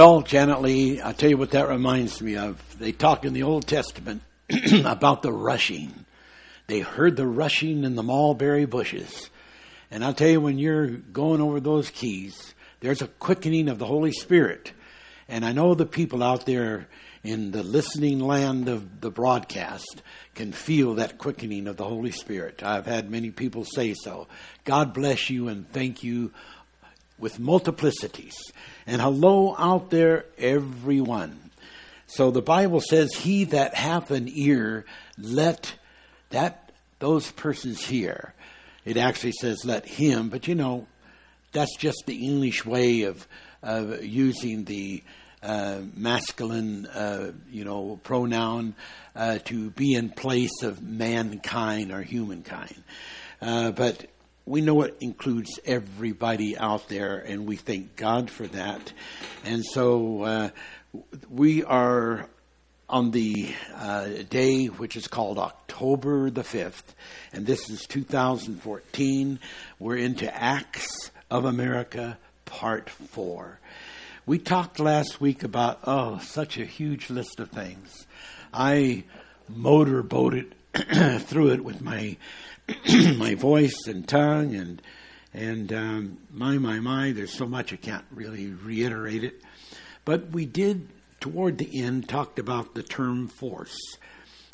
Well, Janet Lee, I'll tell you what that reminds me of. They talk in the Old Testament about the rushing. They heard the rushing in the mulberry bushes. And I'll tell you, when you're going over those keys, there's a quickening of the Holy Spirit. And I know the people out there in the listening land of the broadcast can feel that quickening of the Holy Spirit. I've had many people say so. God bless you and thank you with multiplicities. And hello out there, everyone. So the Bible says, He that hath an ear, let that those persons hear. It actually says, let him, but you know, that's just the English way of, of using the uh, masculine, uh, you know, pronoun uh, to be in place of mankind or humankind. Uh, but we know it includes everybody out there, and we thank God for that. And so uh, we are on the uh, day which is called October the 5th, and this is 2014. We're into Acts of America, Part 4. We talked last week about, oh, such a huge list of things. I motorboated through it with my my voice and tongue and and um, my my my. There's so much I can't really reiterate it, but we did toward the end talked about the term force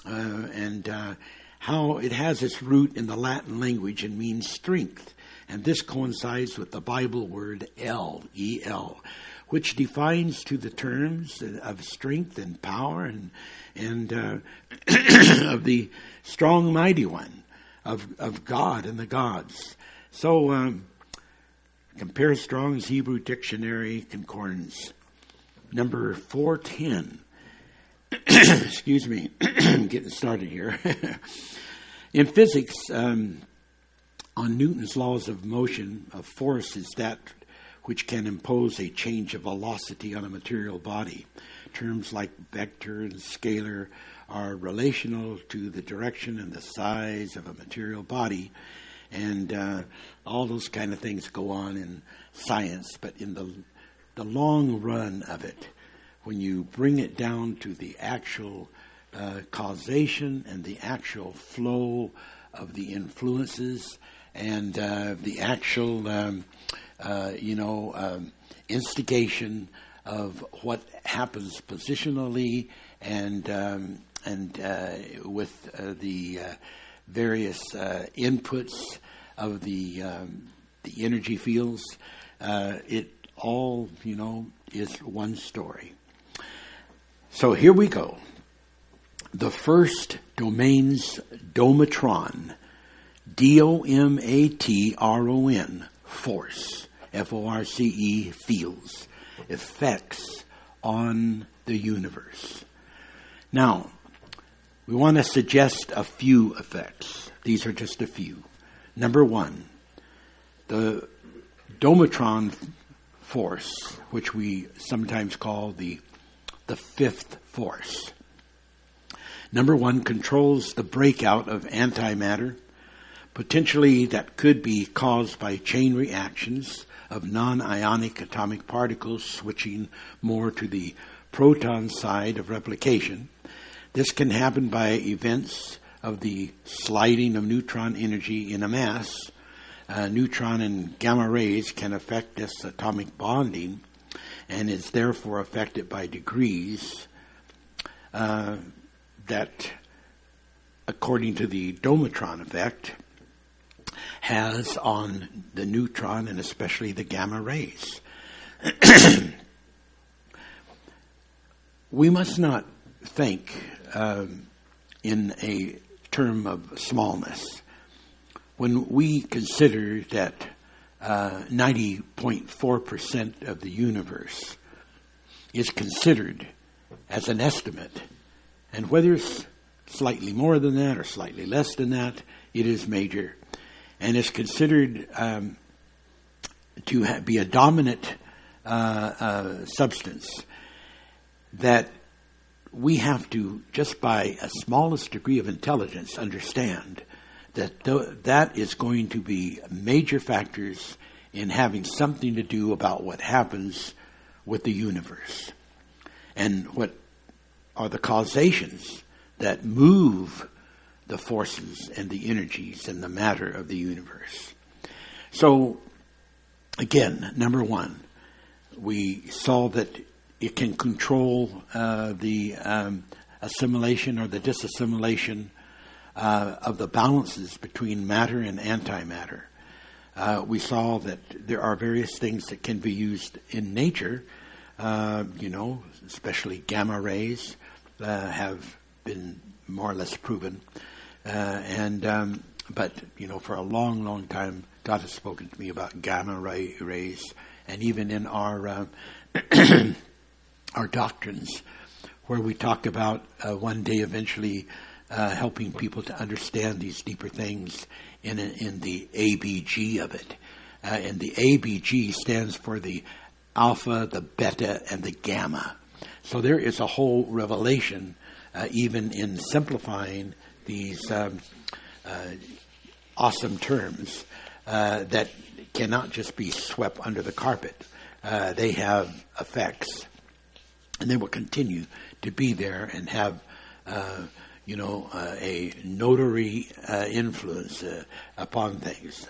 uh, and uh, how it has its root in the Latin language and means strength, and this coincides with the Bible word El E L which defines to the terms of strength and power and and uh, of the strong, mighty one of of God and the gods. So um, compare Strong's Hebrew Dictionary concordance number four ten. Excuse me, getting started here. In physics, um, on Newton's laws of motion, of force is that which can impose a change of velocity on a material body. Terms like vector and scalar are relational to the direction and the size of a material body, and uh, all those kind of things go on in science. But in the the long run of it, when you bring it down to the actual uh, causation and the actual flow of the influences and uh, the actual um, uh, you know, um, instigation of what happens positionally and um, and uh, with uh, the uh, various inputs of the um, the energy fields. it all, you know, is one story. So here we go. The first domain's domatron, D O M A T R O N, force. F O R C E, fields, effects on the universe. Now, we want to suggest a few effects. These are just a few. Number one, the Domatron force, which we sometimes call the, the fifth force. Number one, controls the breakout of antimatter, potentially that could be caused by chain reactions of non ionic atomic particles switching more to the proton side of replication. This can happen by events of the sliding of neutron energy in a mass. Uh, neutron and gamma rays can affect this atomic bonding and is therefore affected by degrees uh, that, according to the Domatron effect, has on the neutron and especially the gamma rays. we must not think um, in a term of smallness. When we consider that uh, 90.4% of the universe is considered as an estimate, and whether it's slightly more than that or slightly less than that, it is major and is considered um, to ha- be a dominant uh, uh, substance, that we have to, just by a smallest degree of intelligence, understand that th- that is going to be major factors in having something to do about what happens with the universe. And what are the causations that move the forces and the energies and the matter of the universe. So, again, number one, we saw that it can control uh, the um, assimilation or the disassimilation uh, of the balances between matter and antimatter. Uh, we saw that there are various things that can be used in nature, uh, you know, especially gamma rays uh, have been more or less proven. Uh, and um, but you know, for a long, long time, God has spoken to me about gamma ray rays, and even in our our doctrines, where we talk about uh, one day eventually uh, helping people to understand these deeper things in in the ABG of it, uh, and the ABG stands for the alpha, the beta, and the gamma. So there is a whole revelation, uh, even in simplifying these um, uh, awesome terms uh, that cannot just be swept under the carpet. They have effects, and they will continue to be there and have, uh, you know, uh, a notary uh, influence upon things.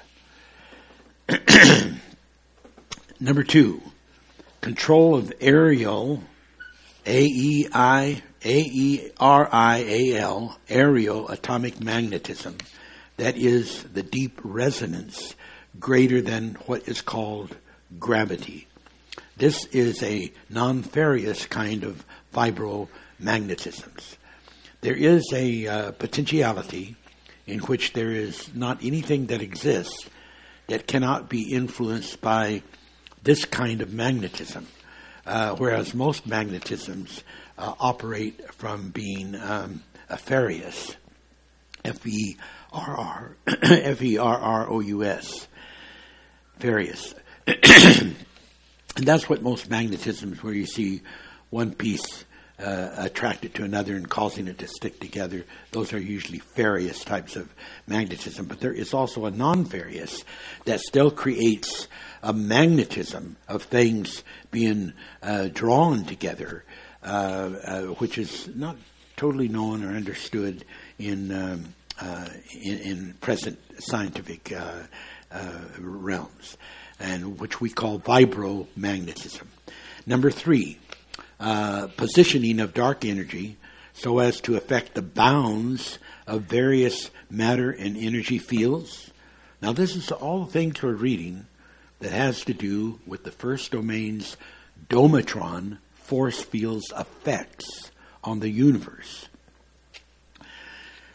Number two, control of aerial, A E I a E R I A L, aerial atomic magnetism, that is the deep resonance greater than what is called gravity. This is a non ferrous kind of vibromagnetisms. There is a uh, potentiality in which there is not anything that exists that cannot be influenced by this kind of magnetism, uh, whereas most magnetisms uh, operate from being um, Ferrous, F E R R F E R R O U S, Ferrous. and that's what most magnetisms, where you see one piece uh, attracted to another and causing it to stick together. Those are usually ferrous types of magnetism. But there is also a non ferrous that still creates a magnetism of things being uh, drawn together uh, uh, which is not totally known or understood in um, uh, in, in, present scientific realms, and which we call vibromagnetism. Number three, positioning of dark energy so as to affect the bounds of various matter and energy fields. Now, this is all things we're reading that has to do with the first domain's domatron force field's effects on the universe.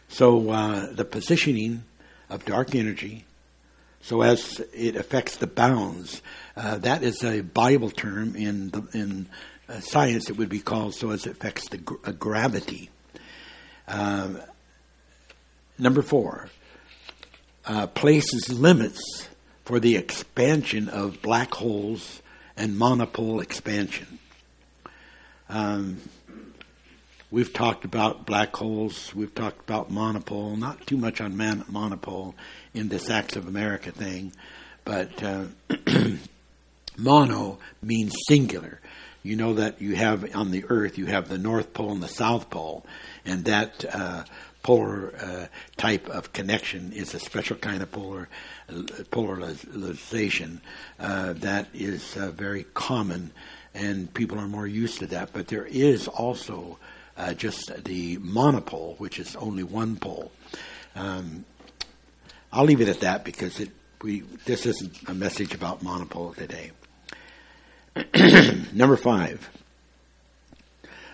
So uh, the positioning of dark energy, so as it affects the bounds, uh, that is a Bible term in the, in uh, science. It would be called so as it affects the gr- uh, gravity. Um, number four, uh, places limits for the expansion of black holes and monopole expansion. Um, we've talked about black holes. We've talked about monopole. Not too much on man- monopole in this Acts of America thing, but uh, mono means singular. You know that you have on the Earth, you have the North Pole and the South Pole, and that uh, polar uh, type of connection is a special kind of polar polarization uh, that is uh, very common and people are more used to that. But there is also uh, just the monopole, which is only one pole. Um, I'll leave it at that because it, we, this isn't a message about monopole today. Number five,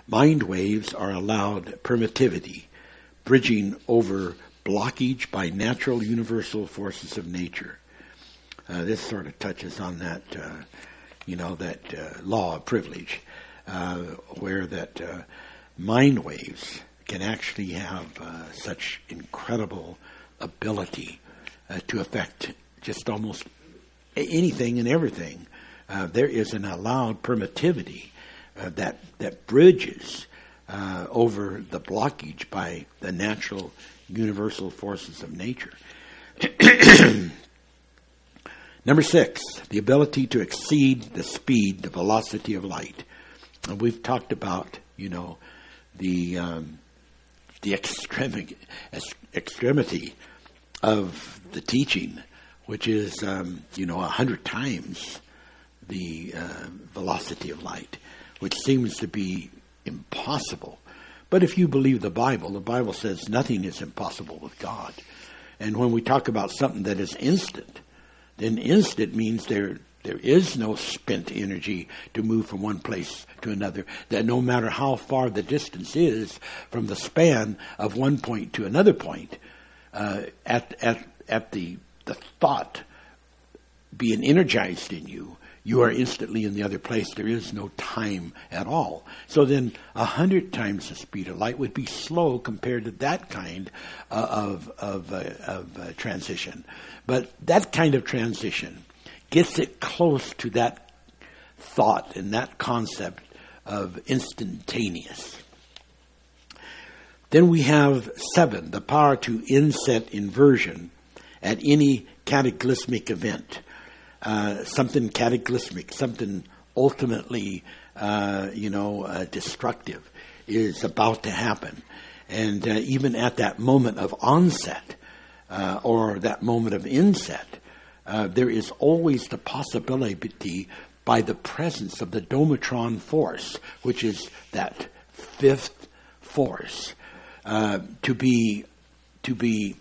mind waves are allowed permittivity, bridging over blockage by natural universal forces of nature. Uh, this sort of touches on that uh, you know, that uh, law of privilege, uh, where that uh, mind waves can actually have uh, such incredible ability uh, to affect just almost anything and everything. Uh, there is an allowed permittivity that that bridges over the blockage by the natural universal forces of nature. Number six, the ability to exceed the speed, the velocity of light. And we've talked about, you know, the um, the extremity, extremity of the teaching, which is, um, you know, a hundred times the uh, velocity of light, which seems to be impossible. But if you believe the Bible, the Bible says nothing is impossible with God. And when we talk about something that is instant, then instant means there there is no spent energy to move from one place to another. That no matter how far the distance is from the span of one point to another point, uh, at at at the the thought being energized in you, you are instantly in the other place. There is no time at all. So then, a hundred times the speed of light would be slow compared to that kind uh, of of, uh, of uh, transition. But that kind of transition gets it close to that thought and that concept of instantaneous. Then we have seven, the power to inset inversion at any cataclysmic event uh, something cataclysmic, something ultimately, uh, you know, uh, destructive is about to happen. And uh, even at that moment of onset uh, or that moment of inset, there is always the possibility by the presence of the Domatron force, which is that fifth force, to be to be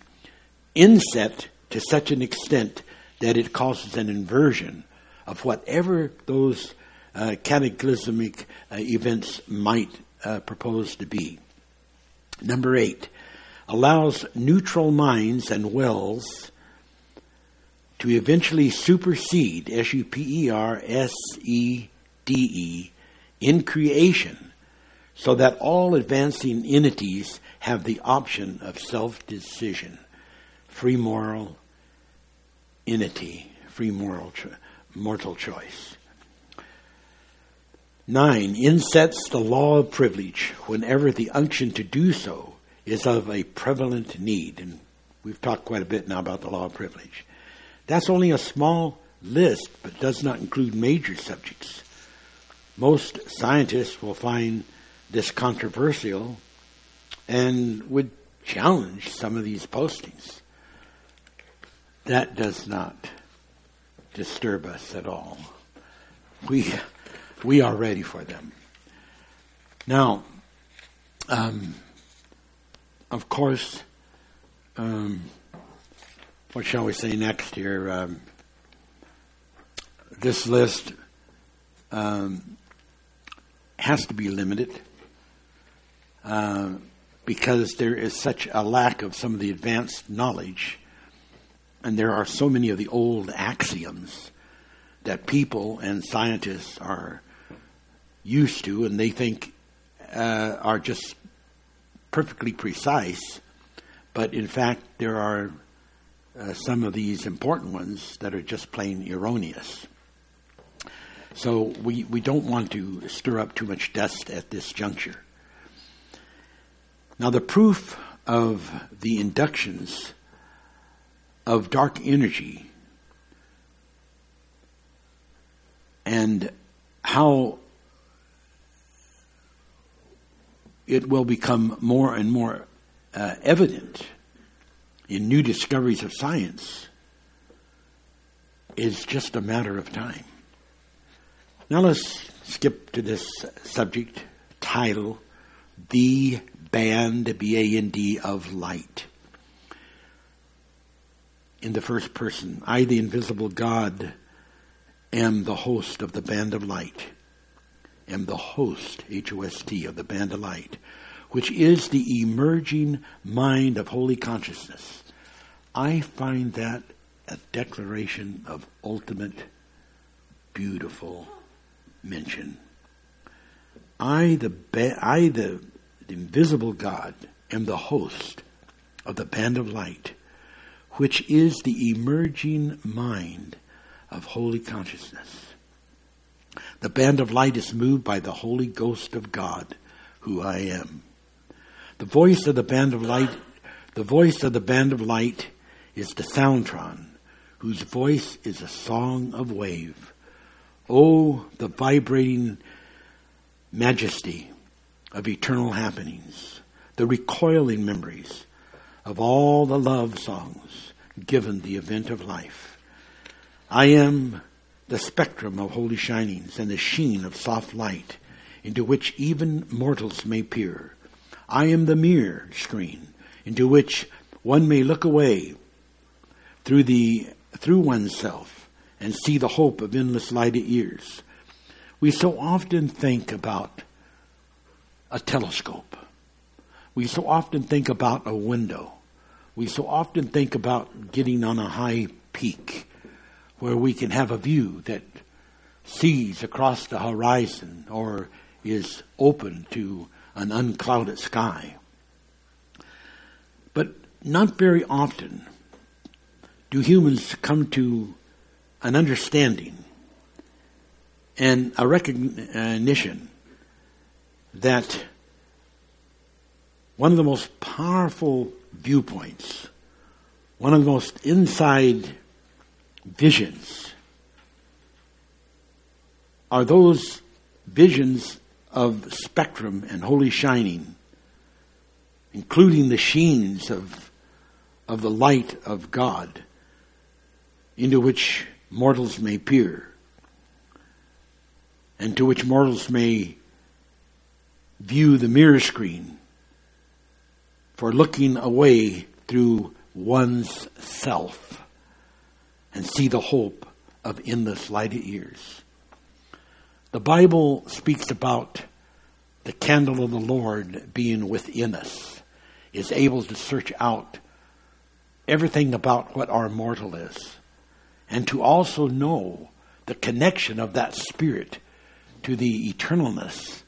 inset to such an extent that it causes an inversion of whatever those uh, cataclysmic uh, events might uh, propose to be. Number eight, allows neutral minds and wells to eventually supersede, S U P E R S E D E, in creation, so that all advancing entities have the option of self decision, free moral entity, free moral cho- mortal choice. Nine, insets the law of privilege whenever the unction to do so is of a prevalent need. And we've talked quite a bit now about the law of privilege. That's only a small list, but does not include major subjects. Most scientists will find this controversial and would challenge some of these postings. That does not disturb us at all. We, we are ready for them. Now, um, of course, um, what shall we say next here? Um, this list um, has to be limited uh, because there is such a lack of some of the advanced knowledge and there are so many of the old axioms that people and scientists are used to, and they think uh, are just perfectly precise. But in fact, there are uh, some of these important ones that are just plain erroneous. So we, we don't want to stir up too much dust at this juncture. Now, the proof of the inductions of dark energy and how it will become more and more uh, evident in new discoveries of science is just a matter of time. Now let's skip to this subject title The Band, B A N D, of Light in the first person. I, the invisible God, am the host of the band of light. Am the host, H O S T, of the band of light, which is the emerging mind of holy consciousness. I find that a declaration of ultimate, beautiful mention. I, the ba- I, the, the invisible God, am the host of the band of light which is the emerging mind of holy consciousness. The band of light is moved by the Holy Ghost of God, who I am. The voice of the band of light, the voice of the band of light is the soundtron, whose voice is a song of wave. Oh, the vibrating majesty of eternal happenings, the recoiling memories of all the love songs given the event of life. I am the spectrum of holy shinings and the sheen of soft light into which even mortals may peer. I am the mirror screen into which one may look away through the through oneself and see the hope of endless lighted years. We so often think about a telescope. We so often think about a window. We so often think about getting on a high peak where we can have a view that sees across the horizon or is open to an unclouded sky. But not very often do humans come to an understanding and a recognition that one of the most powerful viewpoints, one of the most inside visions, are those visions of spectrum and holy shining, including the sheens of, of the light of God into which mortals may peer and to which mortals may view the mirror screen for looking away through one's self and see the hope of endless lighted years. The Bible speaks about the candle of the Lord being within us, is able to search out everything about what our mortal is, and to also know the connection of that spirit to the eternalness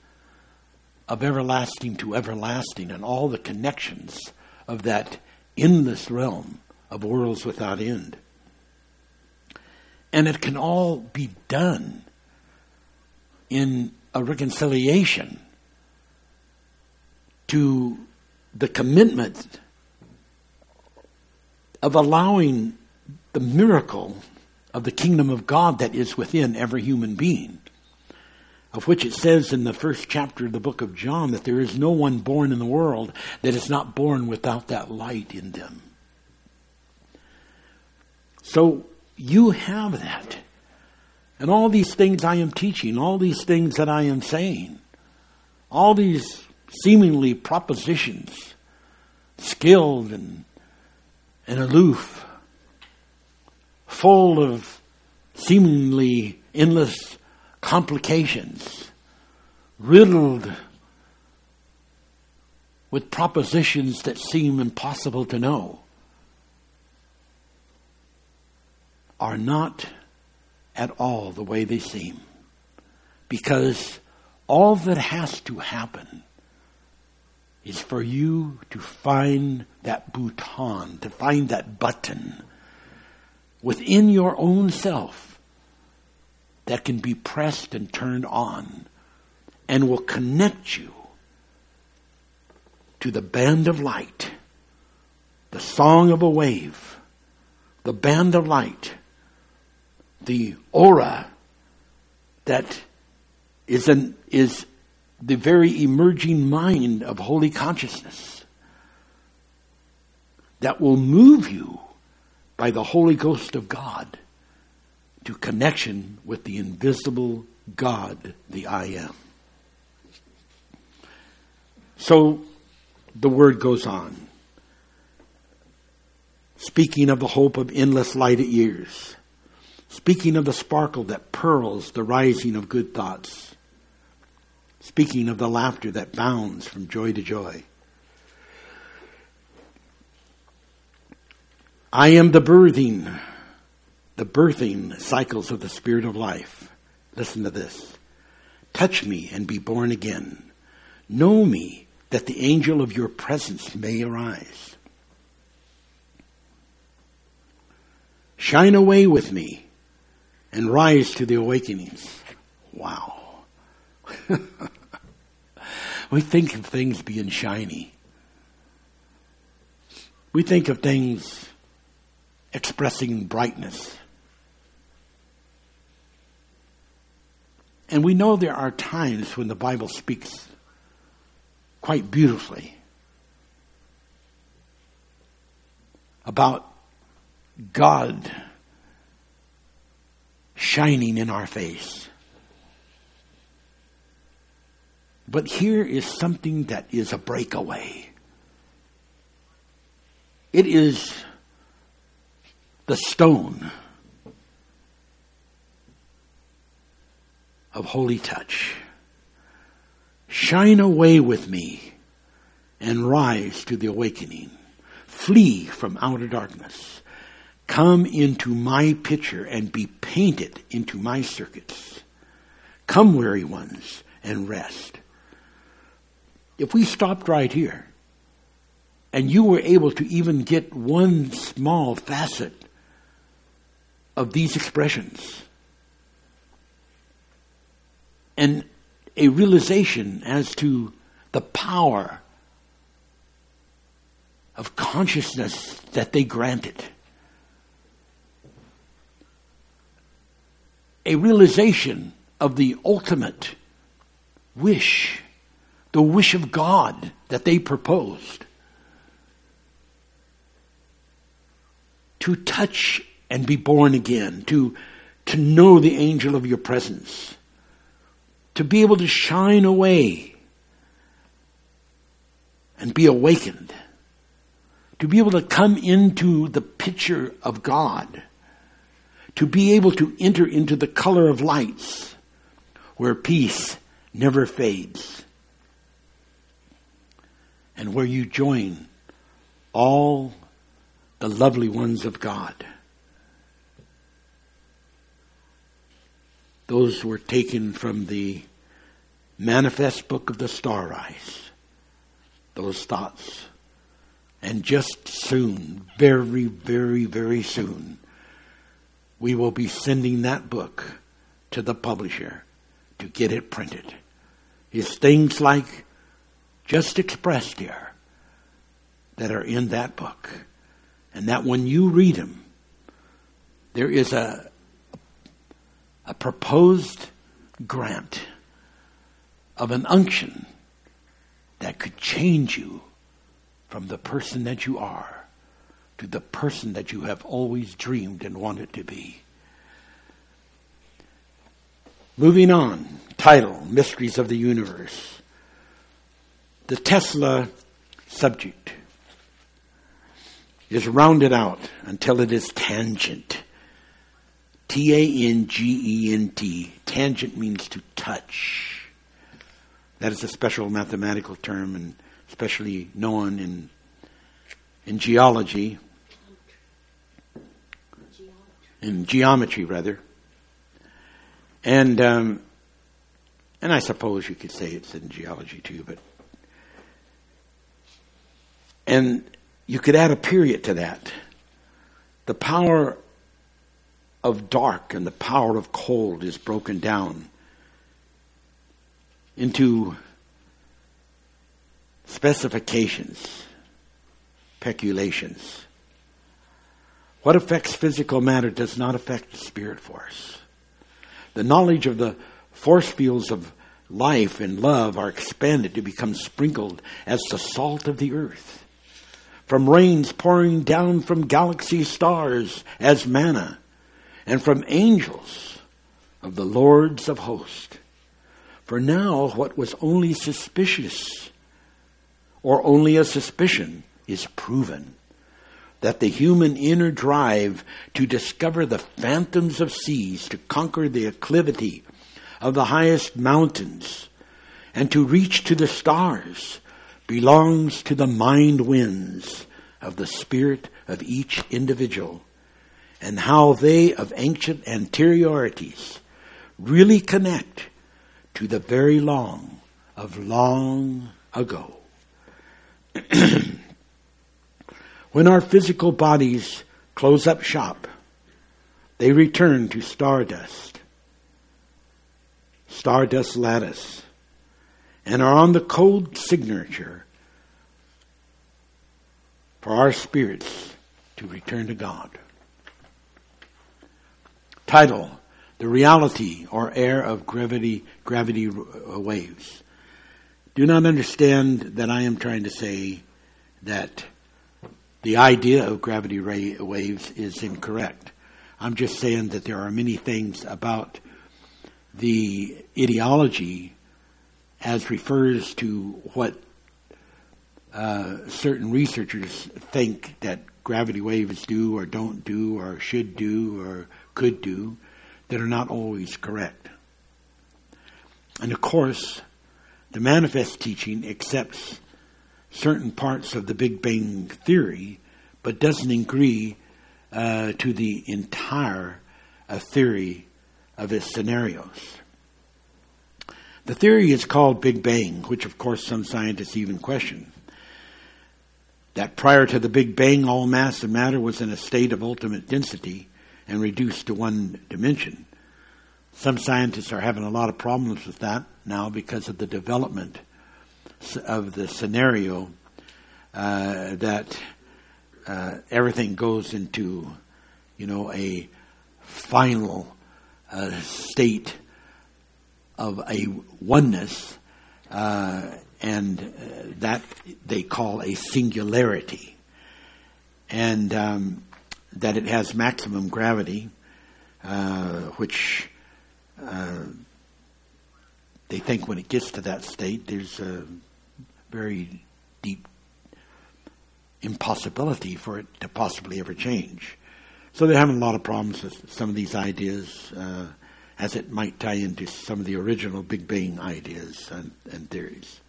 of everlasting to everlasting and all the connections of that endless realm of worlds without end. And it can all be done in a reconciliation to the commitment of allowing the miracle of the kingdom of God that is within every human being, of which it says in the first chapter of the book of John that there is no one born in the world that is not born without that light in them. So you have that. And all these things I am teaching, all these things that I am saying, all these seemingly propositions, skilled and, and aloof, full of seemingly endless complications, riddled with propositions that seem impossible to know, are not at all the way they seem. Because all that has to happen is for you to find that bouton, to find that button within your own self that can be pressed and turned on and will connect you to the band of light, the song of a wave, the band of light the aura that is an, is the very emerging mind of holy consciousness that will move you by the Holy Ghost of God to connection with the invisible God, the I am. So the word goes on. Speaking of the hope of endless lighted years Speaking of the sparkle that pearls the rising of good thoughts. Speaking of the laughter that bounds from joy to joy. I am the birthing, the birthing cycles of the Spirit of life. Listen to this. Touch me and be born again. Know me that the angel of your presence may arise. Shine away with me and rise to the awakenings. Wow. we think of things being shiny. We think of things expressing brightness. And we know there are times when the Bible speaks quite beautifully about God shining in our face. But here is something that is a breakaway. It is the stone of holy touch. Shine away with me and rise to the awakening. Flee from outer darkness. Come into my picture and be painted into my circuits. Come, weary ones, and rest. If we stopped right here, and you were able to even get one small facet of these expressions, and a realization as to the power of consciousness that they granted. A realization of the ultimate wish, the wish of God that they proposed. To touch and be born again, to, to know the angel of your presence to be able to shine away and be awakened, to be able to come into the picture of God, to be able to enter into the color of lights where peace never fades, and where you join all the lovely ones of God. Those were taken from the manifest book of the star rise. Those thoughts. And just soon, very, very, very soon, we will be sending that book to the publisher to get it printed. It's things like just expressed here that are in that book. And that when you read them, there is a, a proposed grant of an unction that could change you from the person that you are to the person that you have always dreamed and wanted to be. Moving on, title Mysteries of the Universe. The Tesla subject is rounded out until it is tangent. T A N G E N T. Tangent means to touch. That is a special mathematical term and especially known in in geology. In geometry, rather. And um, and I suppose you could say it's in geology too, but and you could add a period to that. The power of dark and the power of cold is broken down into specifications, peculations. What affects physical matter does not affect the spirit force. The knowledge of the force fields of life and love are expanded to become sprinkled as the salt of the earth. From rains pouring down from galaxy stars as manna and from angels of the lords of hosts. For now, what was only suspicious or only a suspicion is proven. That the human inner drive to discover the phantoms of seas, to conquer the acclivity of the highest mountains, and to reach to the stars belongs to the mind winds of the spirit of each individual and how they of ancient anteriorities really connect to the very long of long ago. when our physical bodies close up shop, they return to stardust, stardust lattice, and are on the cold signature for our spirits to return to God. Title The Reality or Air of Gravity, gravity Waves. Do not understand that I am trying to say that the idea of gravity ray waves is incorrect. I'm just saying that there are many things about the ideology as refers to what uh, certain researchers think that gravity waves do or don't do or should do or could do that are not always correct. And of course, the manifest teaching accepts certain parts of the Big Bang theory, but doesn't agree uh, to the entire uh, theory of its scenarios. The theory is called Big Bang, which of course some scientists even question. That prior to the Big Bang, all mass and matter was in a state of ultimate density and reduced to one dimension. Some scientists are having a lot of problems with that now because of the development of the scenario uh, that uh, everything goes into, you know, a final uh, state of a oneness, uh, and uh, that they call a singularity, and um, that it has maximum gravity, uh, which they think when it gets to that state, there's a very deep impossibility for it to possibly ever change. So they're having a lot of problems with some of these ideas, uh, as it might tie into some of the original Big Bang ideas and, and theories.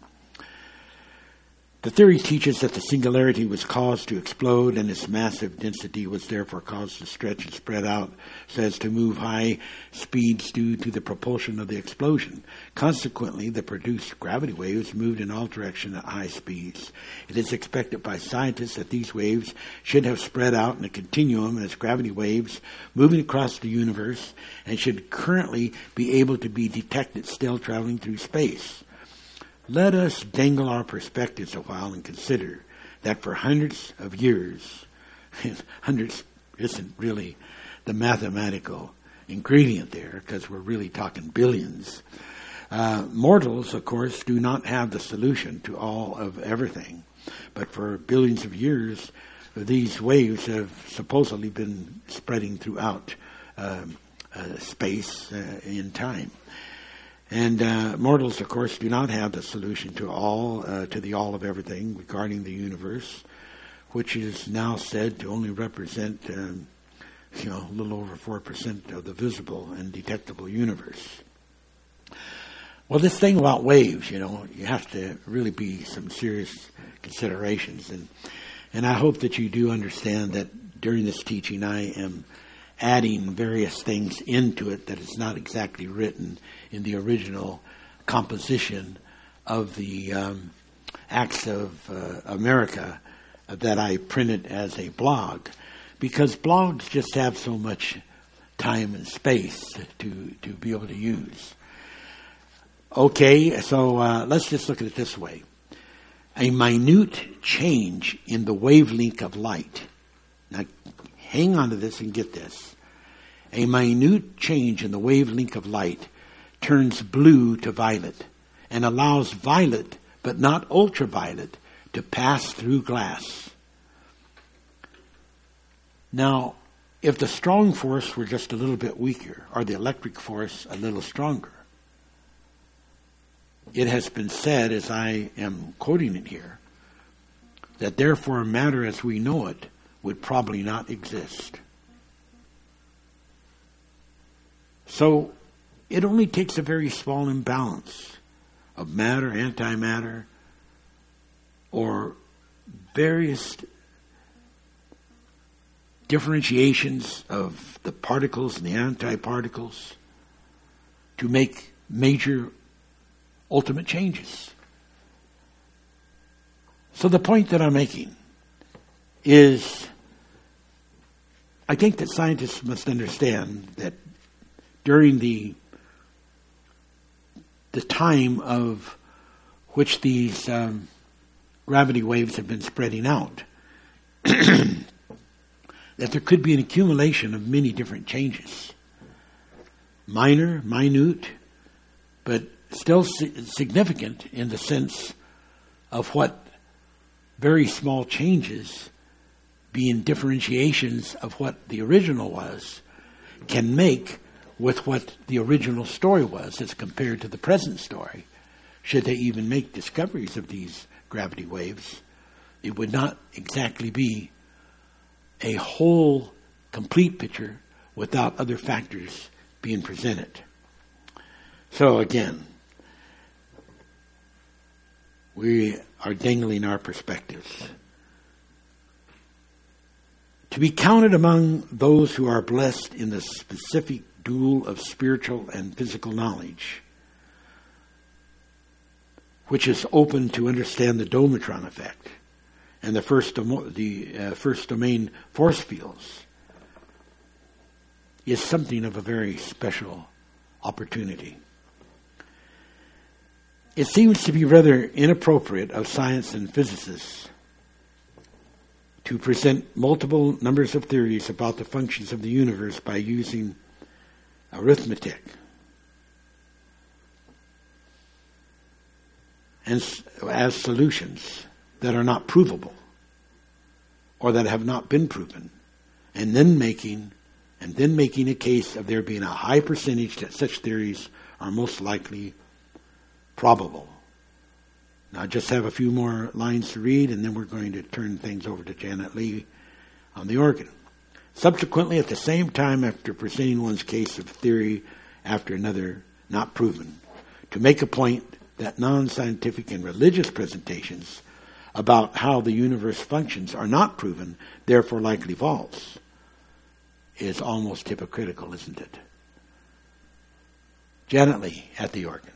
The theory teaches that the singularity was caused to explode and its massive density was therefore caused to stretch and spread out so as to move high speeds due to the propulsion of the explosion. Consequently, the produced gravity waves moved in all directions at high speeds. It is expected by scientists that these waves should have spread out in a continuum as gravity waves moving across the universe and should currently be able to be detected still traveling through space. Let us dangle our perspectives a while and consider that for hundreds of years, hundreds isn't really the mathematical ingredient there because we're really talking billions. Uh, mortals, of course, do not have the solution to all of everything. But for billions of years, these waves have supposedly been spreading throughout uh, uh, space uh, in time. And uh, mortals, of course, do not have the solution to all, uh, to the all of everything regarding the universe, which is now said to only represent, um, you know, a little over four percent of the visible and detectable universe. Well, this thing about waves, you know, you have to really be some serious considerations, and and I hope that you do understand that during this teaching, I am adding various things into it that is not exactly written in the original composition of the um, Acts of uh, America that I printed as a blog, because blogs just have so much time and space to to be able to use. Okay, so uh, let's just look at it this way: a minute change in the wavelength of light. Now, hang on to this and get this. A minute change in the wavelength of light turns blue to violet and allows violet, but not ultraviolet, to pass through glass. Now, if the strong force were just a little bit weaker, or the electric force a little stronger, it has been said, as I am quoting it here, that therefore matter as we know it would probably not exist. So it only takes a very small imbalance of matter, antimatter, or various differentiations of the particles and the antiparticles to make major ultimate changes. So the point that I'm making is I think that scientists must understand that during the the time of which these um, gravity waves have been spreading out. that there could be an accumulation of many different changes minor, minute, but still significant in the sense of what very small changes, being differentiations of what the original was, can make with what the original story was as compared to the present story. Should they even make discoveries of these gravity waves, it would not exactly be a whole, complete picture without other factors being presented. So again, we are dangling our perspectives. To be counted among those who are blessed in the specific dual of spiritual and physical knowledge, which is open to understand the Domatron effect and the first, the, uh, first domain force fields, is something of a very special opportunity. It seems to be rather inappropriate of science and physicists to present multiple numbers of theories about the functions of the universe by using arithmetic. And as solutions that are not provable or that have not been proven, and then making and then making a case of there being a high percentage that such theories are most likely probable. Now, I just have a few more lines to read, and then we're going to turn things over to Janet Lee on the organ. Subsequently, at the same time, after presenting one's case of theory after another not proven, to make a point that non scientific and religious presentations about how the universe functions are not proven, therefore likely false is almost hypocritical, isn't it? Janet Lee at the organ.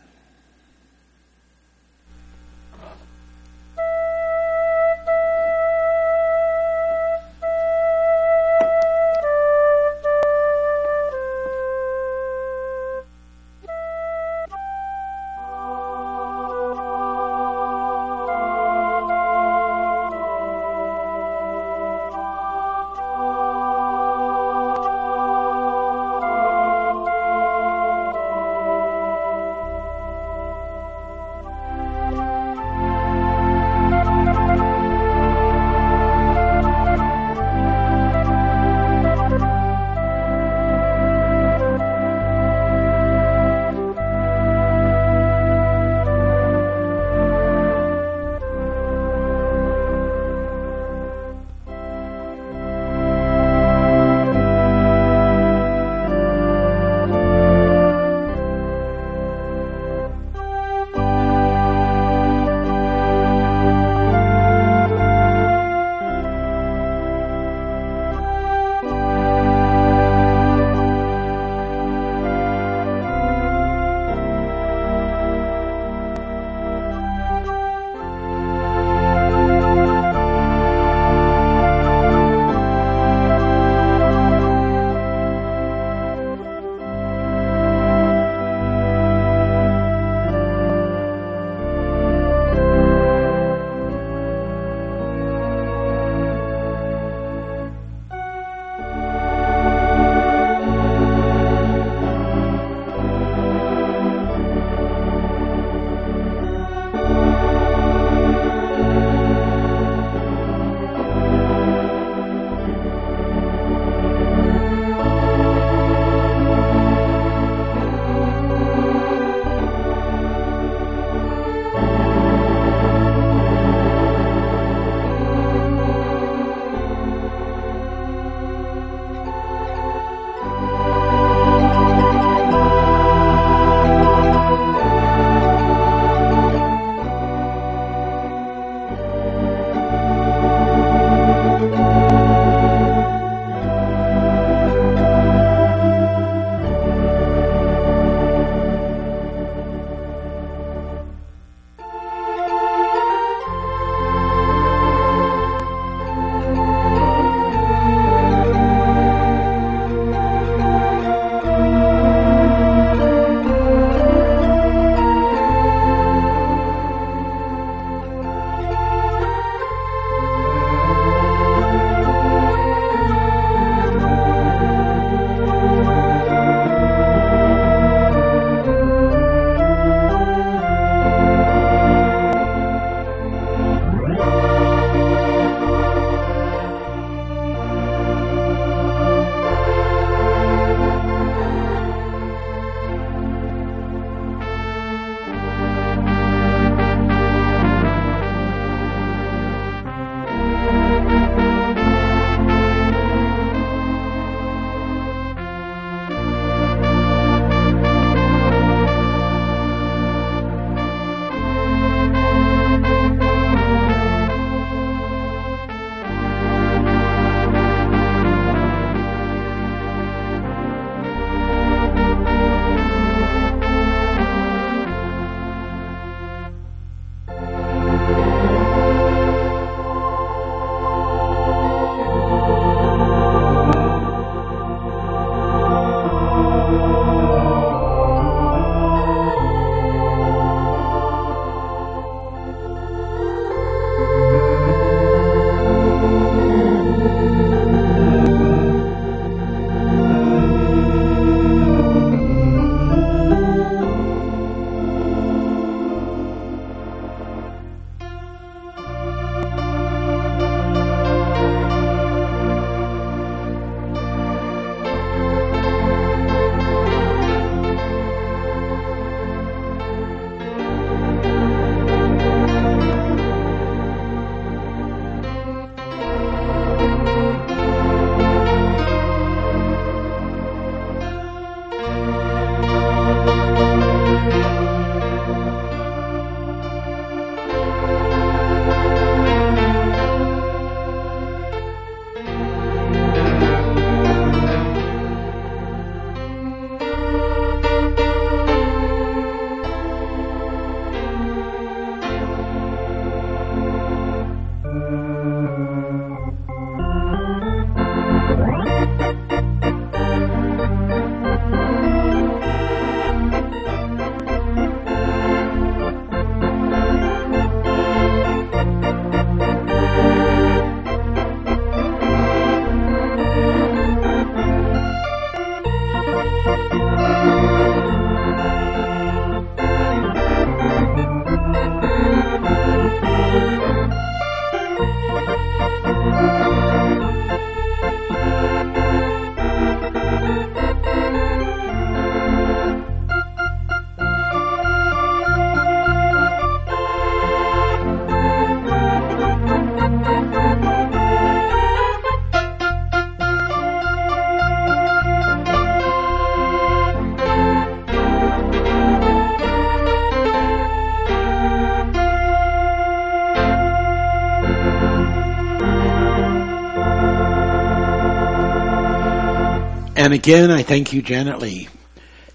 And again, I thank you, Janet Lee.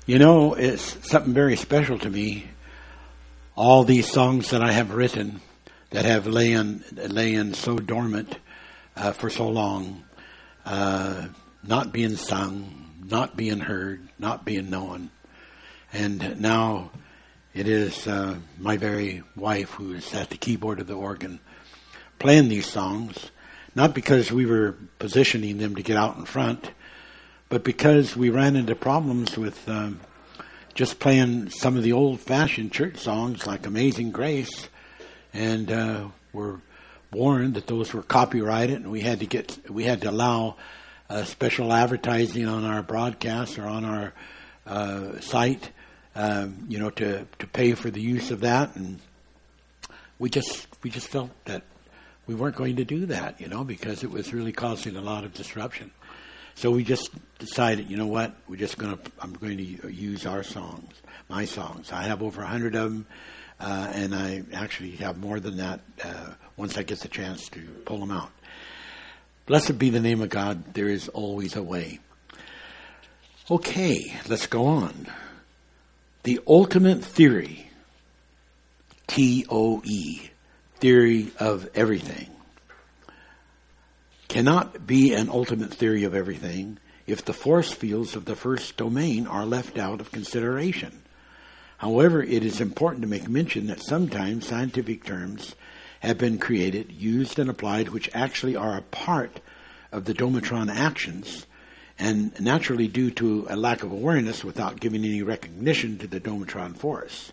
You know, it's something very special to me. All these songs that I have written that have lain, lain so dormant uh, for so long, uh, not being sung, not being heard, not being known. And now it is uh, my very wife who is at the keyboard of the organ playing these songs, not because we were positioning them to get out in front, but because we ran into problems with um, just playing some of the old-fashioned church songs like "Amazing Grace," and uh, were warned that those were copyrighted, and we had to get we had to allow uh, special advertising on our broadcast or on our uh, site, um, you know, to to pay for the use of that, and we just we just felt that we weren't going to do that, you know, because it was really causing a lot of disruption. So we just decided, you know what, we're just going to, I'm going to use our songs, my songs. I have over a hundred of them, uh, and I actually have more than that uh, once I get the chance to pull them out. Blessed be the name of God. There is always a way. Okay, let's go on. The ultimate theory, T O E, theory of everything cannot be an ultimate theory of everything if the force fields of the first domain are left out of consideration. However, it is important to make mention that sometimes scientific terms have been created, used, and applied which actually are a part of the Domatron actions and naturally due to a lack of awareness without giving any recognition to the Domatron force.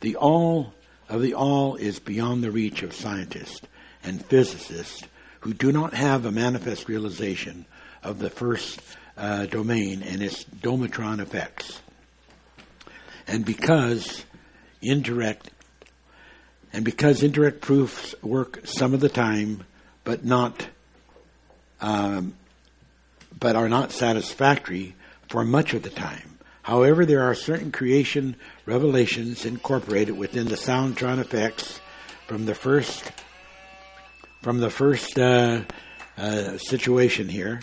The all of the all is beyond the reach of scientists and physicists who do not have a manifest realization of the first uh, domain and its domatron effects. And because indirect and because indirect proofs work some of the time, but not um, but are not satisfactory for much of the time. However, there are certain creation revelations incorporated within the Soundtron effects from the first from the first uh, uh, situation here.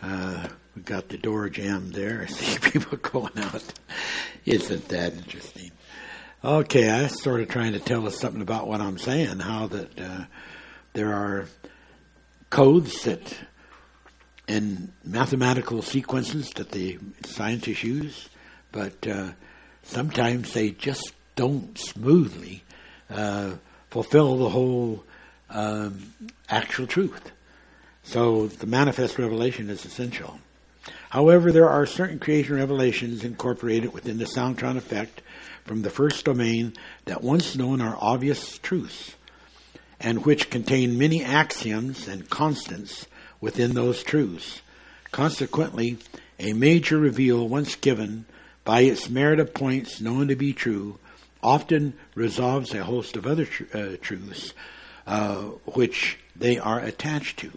Uh, we got the door jammed there. I see people going out. Isn't that interesting? Okay, I was sort of trying to tell us something about what I'm saying. How that uh, there are codes that and mathematical sequences that the scientists use, but uh, sometimes they just don't smoothly uh, fulfill the whole um, actual truth. So the manifest revelation is essential. However, there are certain creation revelations incorporated within the Soundtron effect from the first domain that once known are obvious truths, and which contain many axioms and constants within those truths. Consequently, a major reveal once given by its merit of points known to be true often resolves a host of other tr- uh, truths uh, which they are attached to.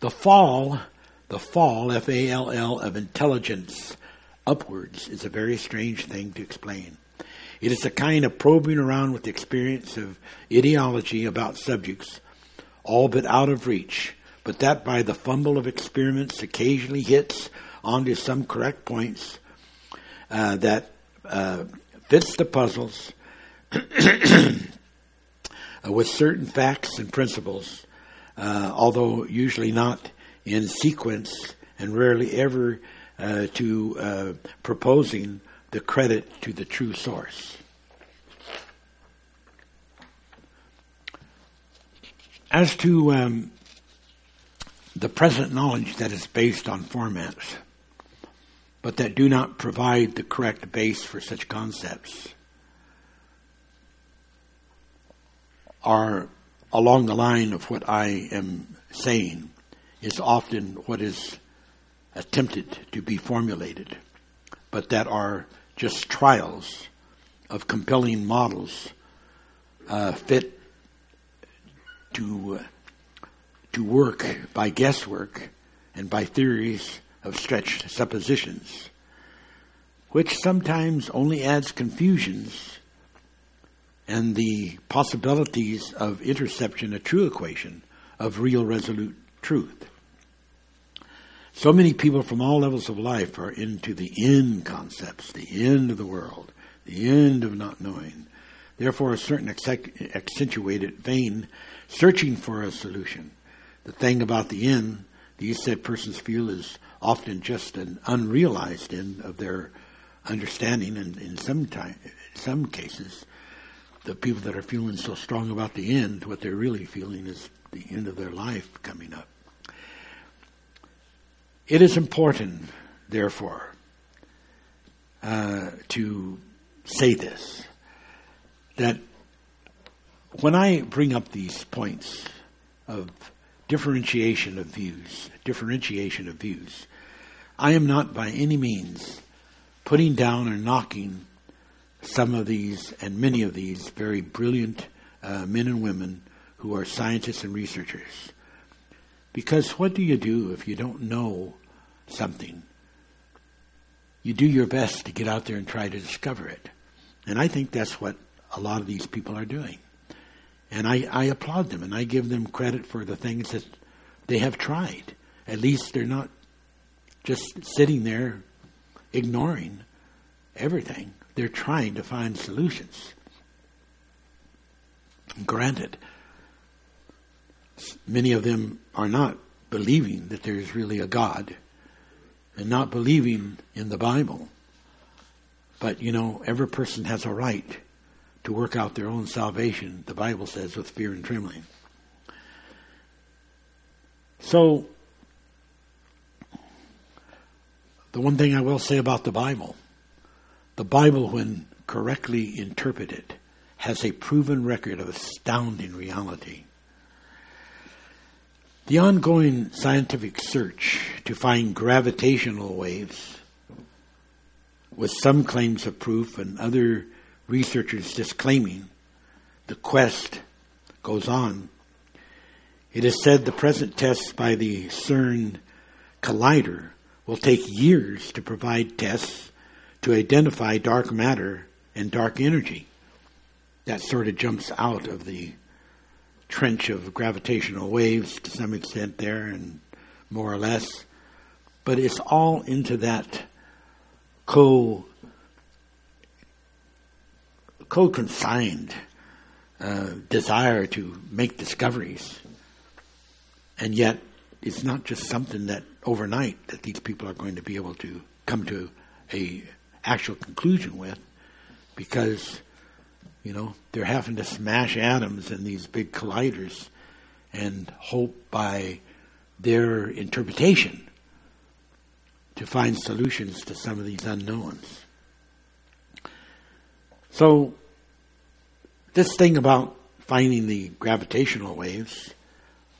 The fall, the fall, F A L L, of intelligence upwards is a very strange thing to explain. It is a kind of probing around with the experience of ideology about subjects, all but out of reach, but that by the fumble of experiments occasionally hits onto some correct points uh, that uh, fits the puzzles uh, with certain facts and principles, uh, although usually not in sequence and rarely ever uh, to uh, proposing the credit to the true source. As to um, the present knowledge that is based on formats, but that do not provide the correct base for such concepts, are along the line of what I am saying is often what is attempted to be formulated, but that are just trials of compelling models uh, fit to uh, to work by guesswork and by theories of stretched suppositions, which sometimes only adds confusions and the possibilities of interception a true equation of real resolute truth. So many people from all levels of life are into the end concepts, the end of the world, the end of not knowing. Therefore, a certain accentuated vein searching for a solution. The thing about the end, these said persons feel is often just an unrealized end of their understanding, and in some time, some cases, the people that are feeling so strong about the end, what they're really feeling is the end of their life coming up. It is important, therefore, uh, to say this that when I bring up these points of differentiation of views, differentiation of views, I am not by any means putting down or knocking some of these and many of these very brilliant uh, men and women who are scientists and researchers. Because what do you do if you don't know something? You do your best to get out there and try to discover it. And I think that's what a lot of these people are doing. And I, I applaud them and I give them credit for the things that they have tried. At least they're not just sitting there ignoring everything. They're trying to find solutions. Granted, many of them are not believing that there is really a God and not believing in the Bible. But, you know, every person has a right to work out their own salvation, the Bible says, with fear and trembling. So, the one thing I will say about the Bible the Bible, when correctly interpreted, has a proven record of astounding reality. The ongoing scientific search to find gravitational waves, with some claims of proof and other researchers disclaiming, the quest goes on. It is said the present tests by the CERN collider will take years to provide tests to identify dark matter and dark energy. That sort of jumps out of the trench of gravitational waves to some extent there, and more or less. But it's all into that co co-consigned uh, desire to make discoveries, and yet it's not just something that overnight that these people are going to be able to come to a actual conclusion with, because you know, they're having to smash atoms in these big colliders and hope by their interpretation to find solutions to some of these unknowns. So, this thing about finding the gravitational waves,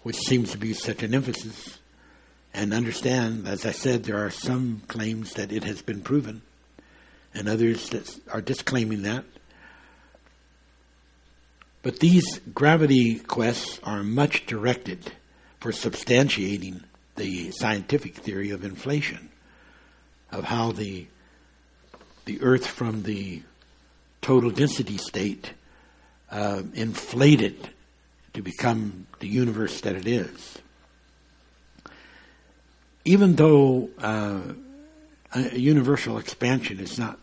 which seems to be such an emphasis, and understand, as I said, there are some claims that it has been proven, and others that are disclaiming that. But these gravity quests are much directed for substantiating the scientific theory of inflation, of how the the Earth from the total density state uh, inflated to become the universe that it is. Even though uh, a universal expansion is not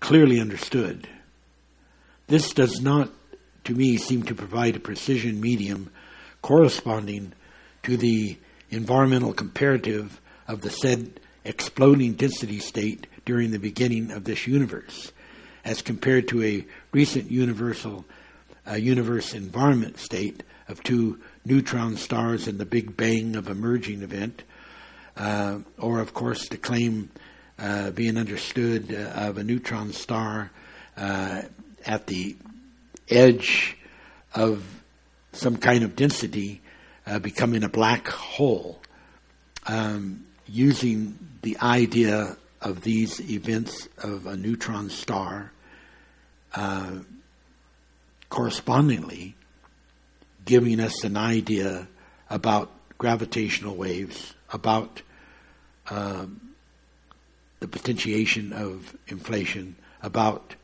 clearly understood, this does not to me seem to provide a precision medium corresponding to the environmental comparative of the said exploding density state during the beginning of this universe, as compared to a recent universal uh, universe environment state of two neutron stars in the Big Bang of emerging event, uh, or of course the claim uh, being understood uh, of a neutron star uh, at the edge of some kind of density uh, becoming a black hole, um, using the idea of these events of a neutron star correspondingly giving us an idea about gravitational waves, about um, the potentiation of inflation, about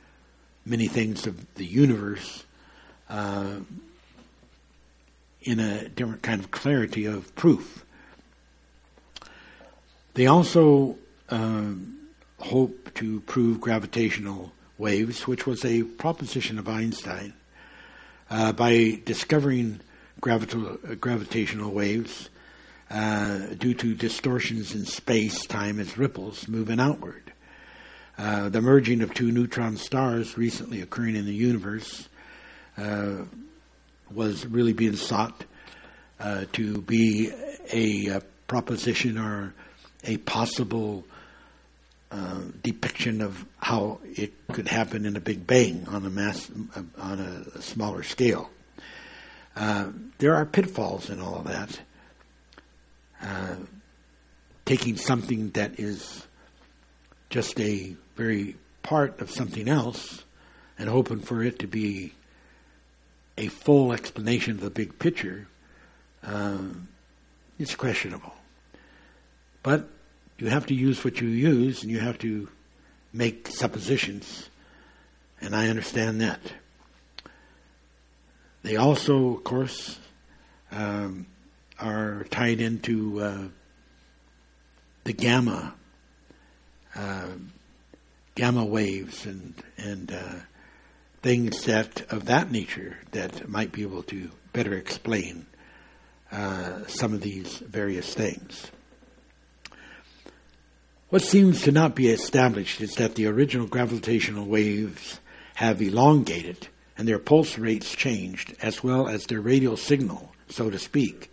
many things of the universe uh, in a different kind of clarity of proof. They also um, hope to prove gravitational waves, which was a proposition of Einstein. Uh, by discovering gravita- gravitational waves uh, due to distortions in space time as ripples moving outward. Uh, the merging of two neutron stars recently occurring in the universe uh, was really being sought uh, to be a, a, proposition or a possible uh, depiction of how it could happen in a Big Bang on a mass on a, smaller scale. There are pitfalls in all of that. Uh, taking something that is just a very part of something else and hoping for it to be a full explanation of the big picture, um, it's questionable. But you have to use what you use and you have to make suppositions, and I understand that. They also, of course, um, are tied into uh, the gamma uh, gamma waves and and uh, things that of that nature that might be able to better explain uh, some of these various things. What seems to not be established is that the original gravitational waves have elongated and their pulse rates changed, as well as their radial signal, so to speak,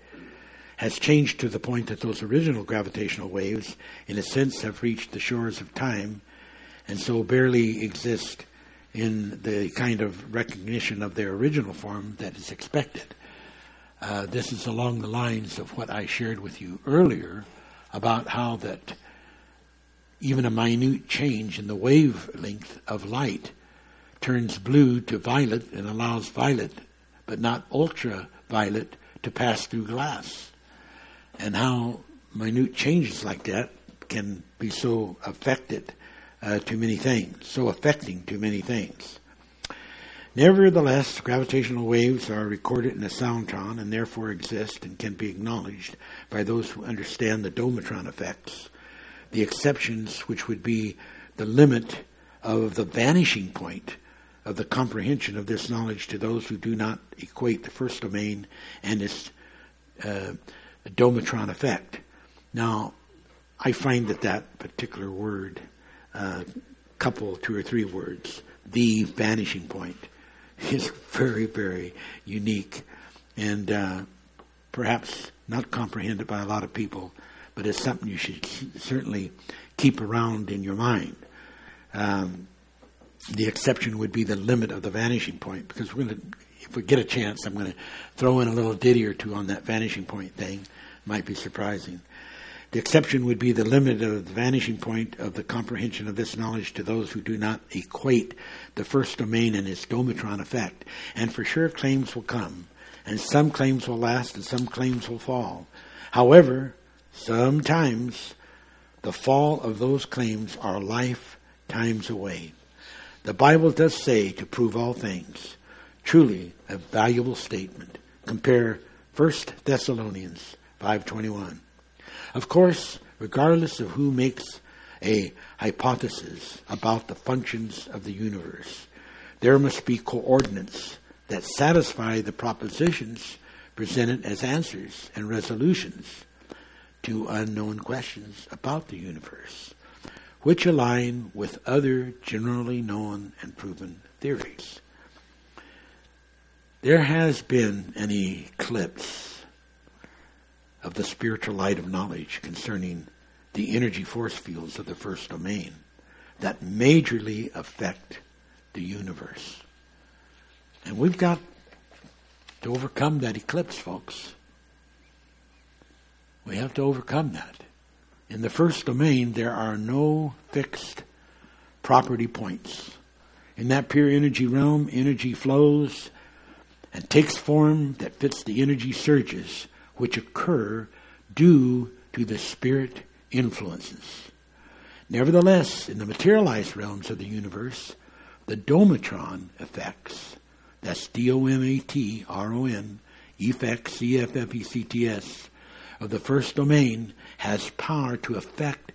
has changed to the point that those original gravitational waves, in a sense, have reached the shores of time and so barely exist in the kind of recognition of their original form that is expected. Uh, this is along the lines of what I shared with you earlier about how that even a minute change in the wavelength of light turns blue to violet and allows violet, but not ultraviolet, to pass through glass and how minute changes like that can be so affected uh, to many things, so affecting to many things. Nevertheless, gravitational waves are recorded in a soundtron and therefore exist and can be acknowledged by those who understand the domatron effects. The exceptions, which would be the limit of the vanishing point of the comprehension of this knowledge to those who do not equate the first domain and its uh, domatron effect. Now, I find that that particular word, uh, couple, two or three words, the vanishing point, is very, very unique and uh, perhaps not comprehended by a lot of people, but it's something you should certainly keep around in your mind. Um, the exception would be the limit of the vanishing point, because we're going to if we get a chance, I'm going to throw in a little ditty or two on that vanishing point thing. Might be surprising. The exception would be the limit of the vanishing point of the comprehension of this knowledge to those who do not equate the first domain and its domatron effect. And for sure, claims will come, and some claims will last, and some claims will fall. However, sometimes the fall of those claims are lifetimes away. The Bible does say to prove all things. Truly a valuable statement. Compare 1 Thessalonians 5:21. Of course, regardless of who makes a hypothesis about the functions of the universe, there must be coordinates that satisfy the propositions presented as answers and resolutions to unknown questions about the universe, which align with other generally known and proven theories. There has been an eclipse of the spiritual light of knowledge concerning the energy force fields of the first domain that majorly affect the universe. And we've got to overcome that eclipse, folks. We have to overcome that. In the first domain, there are no fixed property points. In that pure energy realm, energy flows and takes form that fits the energy surges which occur due to the spirit influences. Nevertheless, in the materialized realms of the universe, the domatron effects, that's D O M A T R O N, effects, C F F E C T S, of the first domain has power to affect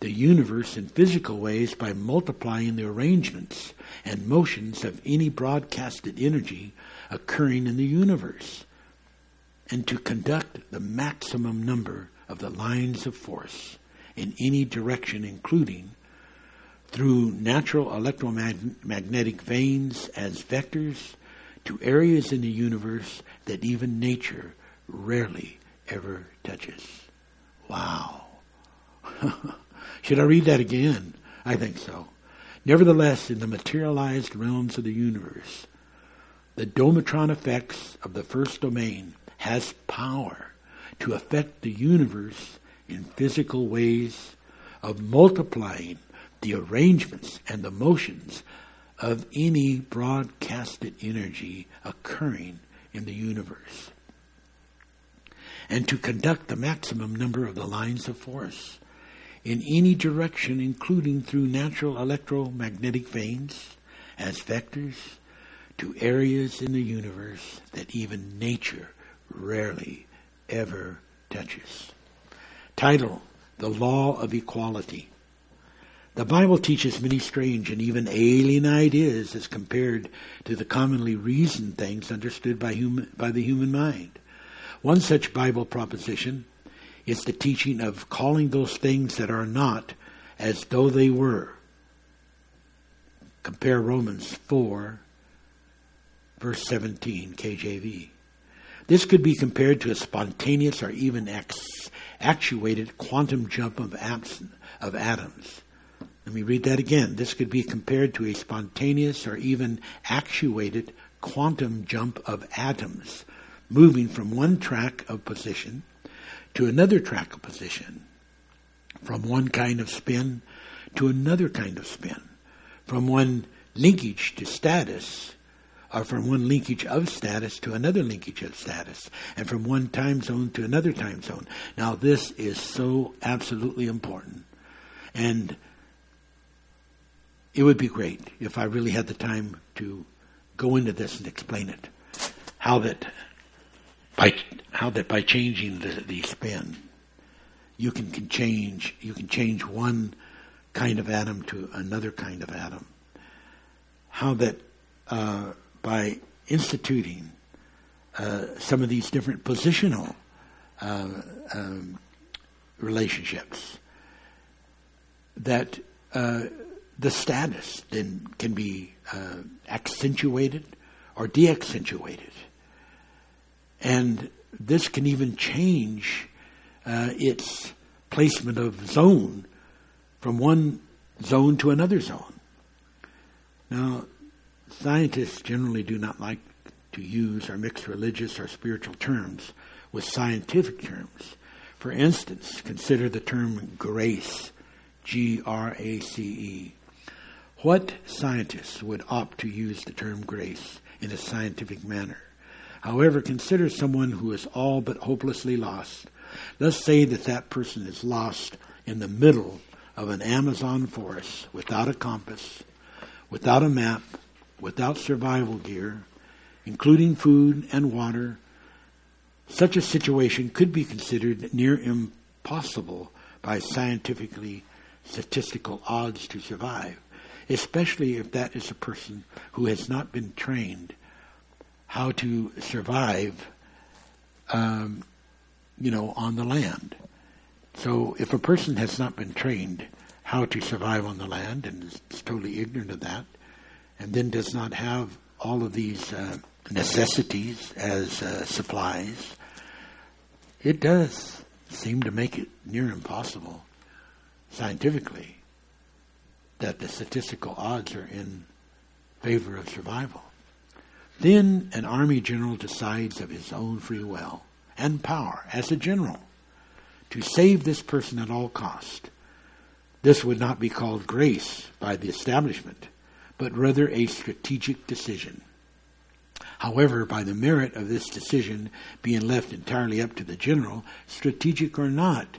the universe in physical ways by multiplying the arrangements and motions of any broadcasted energy occurring in the universe, and to conduct the maximum number of the lines of force in any direction, including through natural electromagnetic veins as vectors to areas in the universe that even nature rarely ever touches. Wow. Should I read that again? I think so. Nevertheless, in the materialized realms of the universe, the domatron effects of the first domain has power to affect the universe in physical ways of multiplying the arrangements and the motions of any broadcasted energy occurring in the universe, and to conduct the maximum number of the lines of force in any direction, including through natural electromagnetic veins as vectors to areas in the universe that even nature rarely ever touches. Title The Law of Equality. The Bible teaches many strange and even alien ideas as compared to the commonly reasoned things understood by, human, by the human mind. One such Bible proposition is the teaching of calling those things that are not as though they were. Compare Romans 4, verse 17, KJV. This could be compared to a spontaneous or even ex- actuated quantum jump of, abs- of atoms. Let me read that again. This could be compared to a spontaneous or even actuated quantum jump of atoms moving from one track of position to another track of position, from one kind of spin to another kind of spin, from one linkage to status, or from one linkage of status to another linkage of status, and from one time zone to another time zone. Now, this is so absolutely important. And it would be great if I really had the time to go into this and explain it. How that by how that by changing the, the spin, you can, can change you can change one kind of atom to another kind of atom. How that uh, by instituting uh, some of these different positional uh, um, relationships, that uh, the status then can be uh, accentuated or de-accentuated and this can even change uh, its placement of zone from one zone to another zone. Now, scientists generally do not like to use or mix religious or spiritual terms with scientific terms. For instance, consider the term grace, G R A C E. What scientists would opt to use the term grace in a scientific manner? However, consider someone who is all but hopelessly lost. Let's say that that person is lost in the middle of an Amazon forest without a compass, without a map, without survival gear, including food and water. Such a situation could be considered near impossible by scientifically statistical odds to survive, especially if that is a person who has not been trained how to survive, um, you know, on the land. So if a person has not been trained how to survive on the land and is totally ignorant of that, and then does not have all of these uh, necessities as uh, supplies, it does seem to make it near impossible scientifically that the statistical odds are in favor of survival. Then an army general decides of his own free will and power as a general to save this person at all cost. This would not be called grace by the establishment, but rather a strategic decision. However, by the merit of this decision being left entirely up to the general, strategic or not,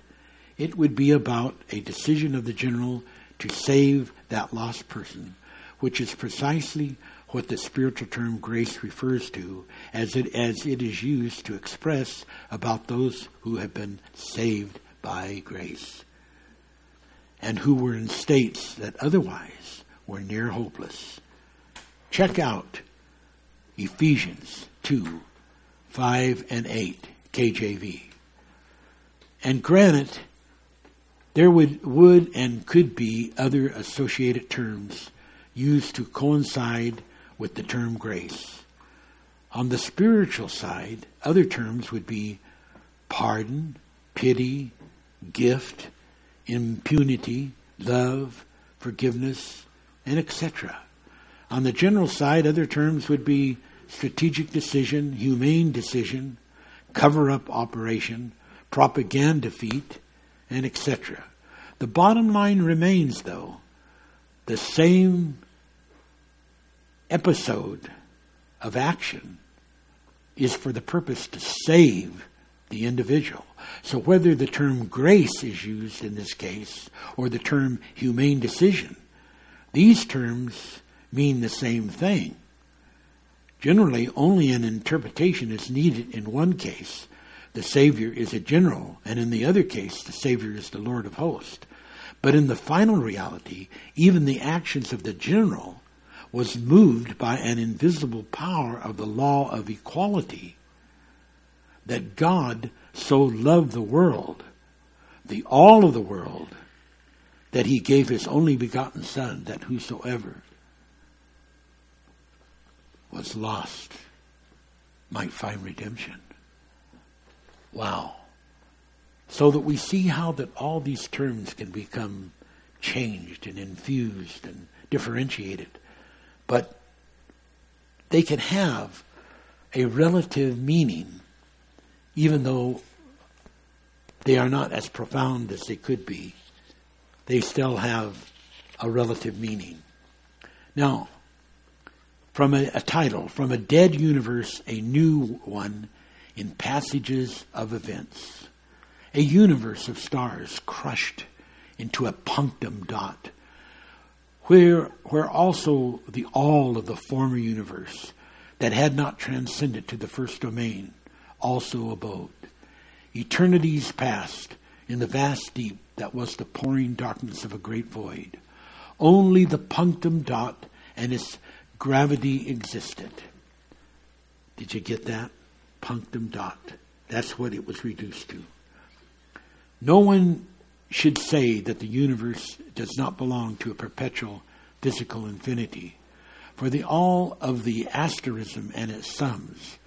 it would be about a decision of the general to save that lost person, which is precisely what the spiritual term grace refers to as it, as it is used to express about those who have been saved by grace and who were in states that otherwise were near hopeless. Check out Ephesians 2 5 and 8, KJV. And granted, there would, would and could be other associated terms used to coincide with the term grace. On the spiritual side, other terms would be pardon, pity, gift, impunity, love, forgiveness, and etc. On the general side, other terms would be strategic decision, humane decision, cover up operation, propaganda feat, and etc. The bottom line remains, though, the same episode of action is for the purpose to save the individual. So whether the term grace is used in this case or the term humane decision, these terms mean the same thing. Generally, only an interpretation is needed in one case. The Savior is a general, and in the other case, the Savior is the Lord of hosts. But in the final reality, even the actions of the general was moved by an invisible power of the law of equality that God so loved the world, the all of the world, that he gave his only begotten Son, that whosoever was lost might find redemption. Wow. So that we see how that all these terms can become changed and infused and differentiated. But they can have a relative meaning even though they are not as profound as they could be, they still have a relative meaning. Now, from a, a, title, from a dead universe, a new one in passages of events. A universe of stars crushed into a punctum dot, where, where also the all of the former universe that had not transcended to the first domain also abode. Eternities past in the vast deep that was the pouring darkness of a great void. Only the punctum dot and its gravity existed. Did you get that? Punctum dot. That's what it was reduced to. No one should say that the universe does not belong to a perpetual physical infinity. For the all of the asterism and its sums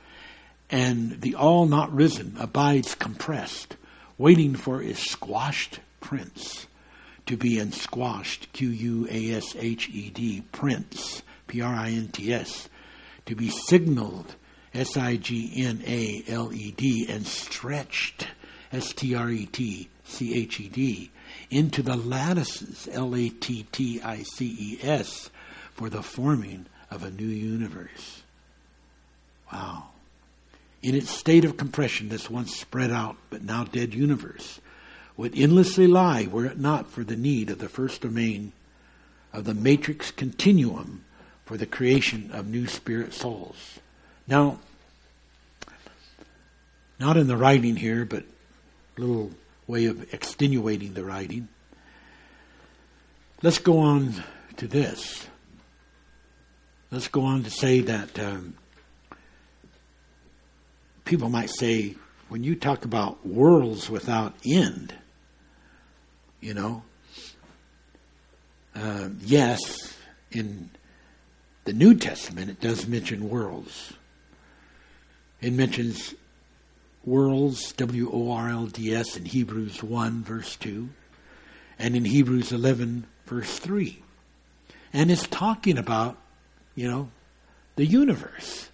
and the all not risen abides compressed, waiting for his squashed prints. To be in squashed, Q U A S H E D, prince, P R I N T S, to be signaled, S I G N A L E D, and stretched, S T R E T C H E D, into the lattices, L A T T I C E S, for the forming of a new universe. Wow. In its state of compression, this once spread out but now dead universe, would endlessly lie were it not for the need of the first domain of the matrix continuum for the creation of new spirit souls. Now, not in the writing here, but a little way of extenuating the writing. Let's go on to this. Let's go on to say that um, people might say, when you talk about worlds without end, you know, uh, yes, in the New Testament it does mention worlds. It mentions worlds, W O R L D S, in Hebrews 1, verse 2, and in Hebrews 11, verse 3. And it's talking about, you know, the universe.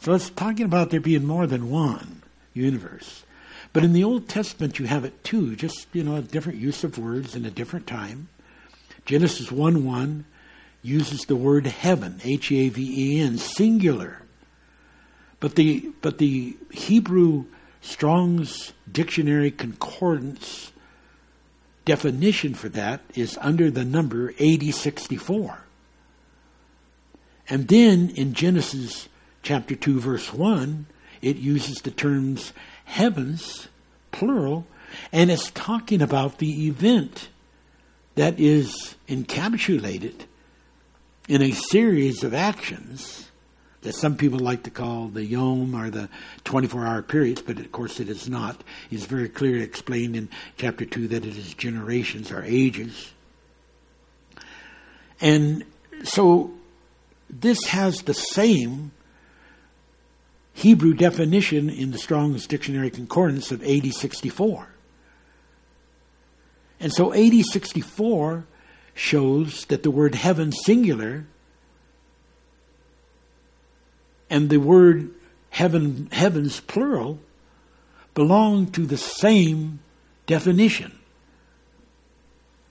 So it's talking about there being more than one universe. But in the Old Testament, you have it too, just, you know, a different use of words in a different time. Genesis 1 1 uses the word heaven, H A V E N, singular. But the, but the Hebrew Strong's Dictionary Concordance definition for that is under the number 8064. And then in Genesis chapter 2, verse 1, it uses the terms heavens, plural, and it's talking about the event that is encapsulated in a series of actions that some people like to call the yom or the 24 hour periods, but of course it is not. It's very clearly explained in chapter 2 that it is generations or ages. And so this has the same Hebrew definition in the Strong's Dictionary Concordance of AD 64. And so AD 64 shows that the word heaven singular and the word heaven heavens plural belong to the same definition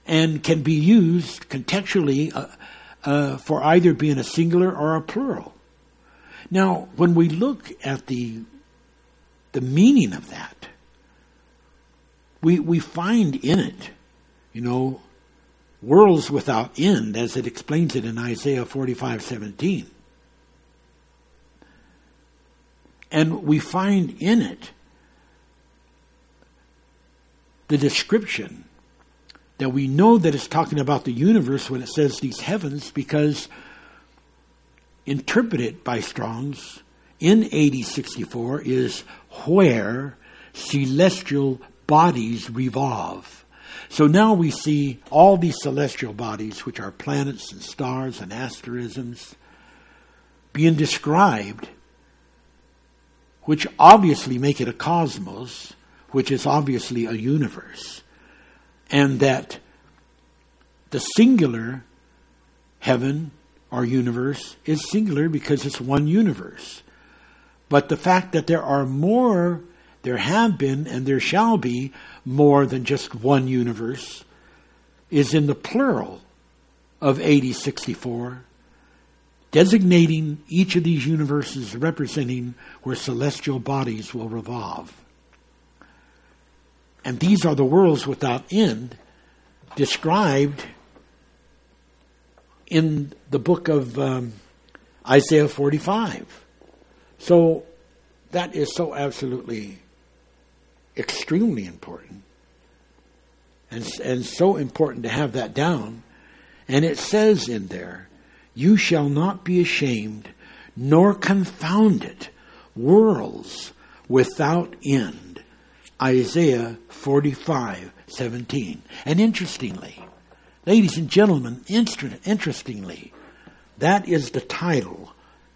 and can be used contextually uh, uh, for either being a singular or a plural. Now, when we look at the the meaning of that, we we find in it, you know, worlds without end, as it explains it in Isaiah forty five seventeen. And we find in it the description that we know that it's talking about the universe when it says these heavens because interpreted by Strong's in AD 64 is where celestial bodies revolve. So now we see all these celestial bodies, which are planets and stars and asterisms, being described, which obviously make it a cosmos, which is obviously a universe and that the singular heaven or universe is singular because it's one universe. But the fact that there are more, there have been, and there shall be more than just one universe is in the plural of AD 64, designating each of these universes representing where celestial bodies will revolve. And these are the worlds without end described in the book of um, Isaiah 45. So that is so absolutely extremely important. And, and so important to have that down. And it says in there, You shall not be ashamed nor confounded, worlds without end. Isaiah 45 17. And interestingly, ladies and gentlemen, interestingly, that is the title,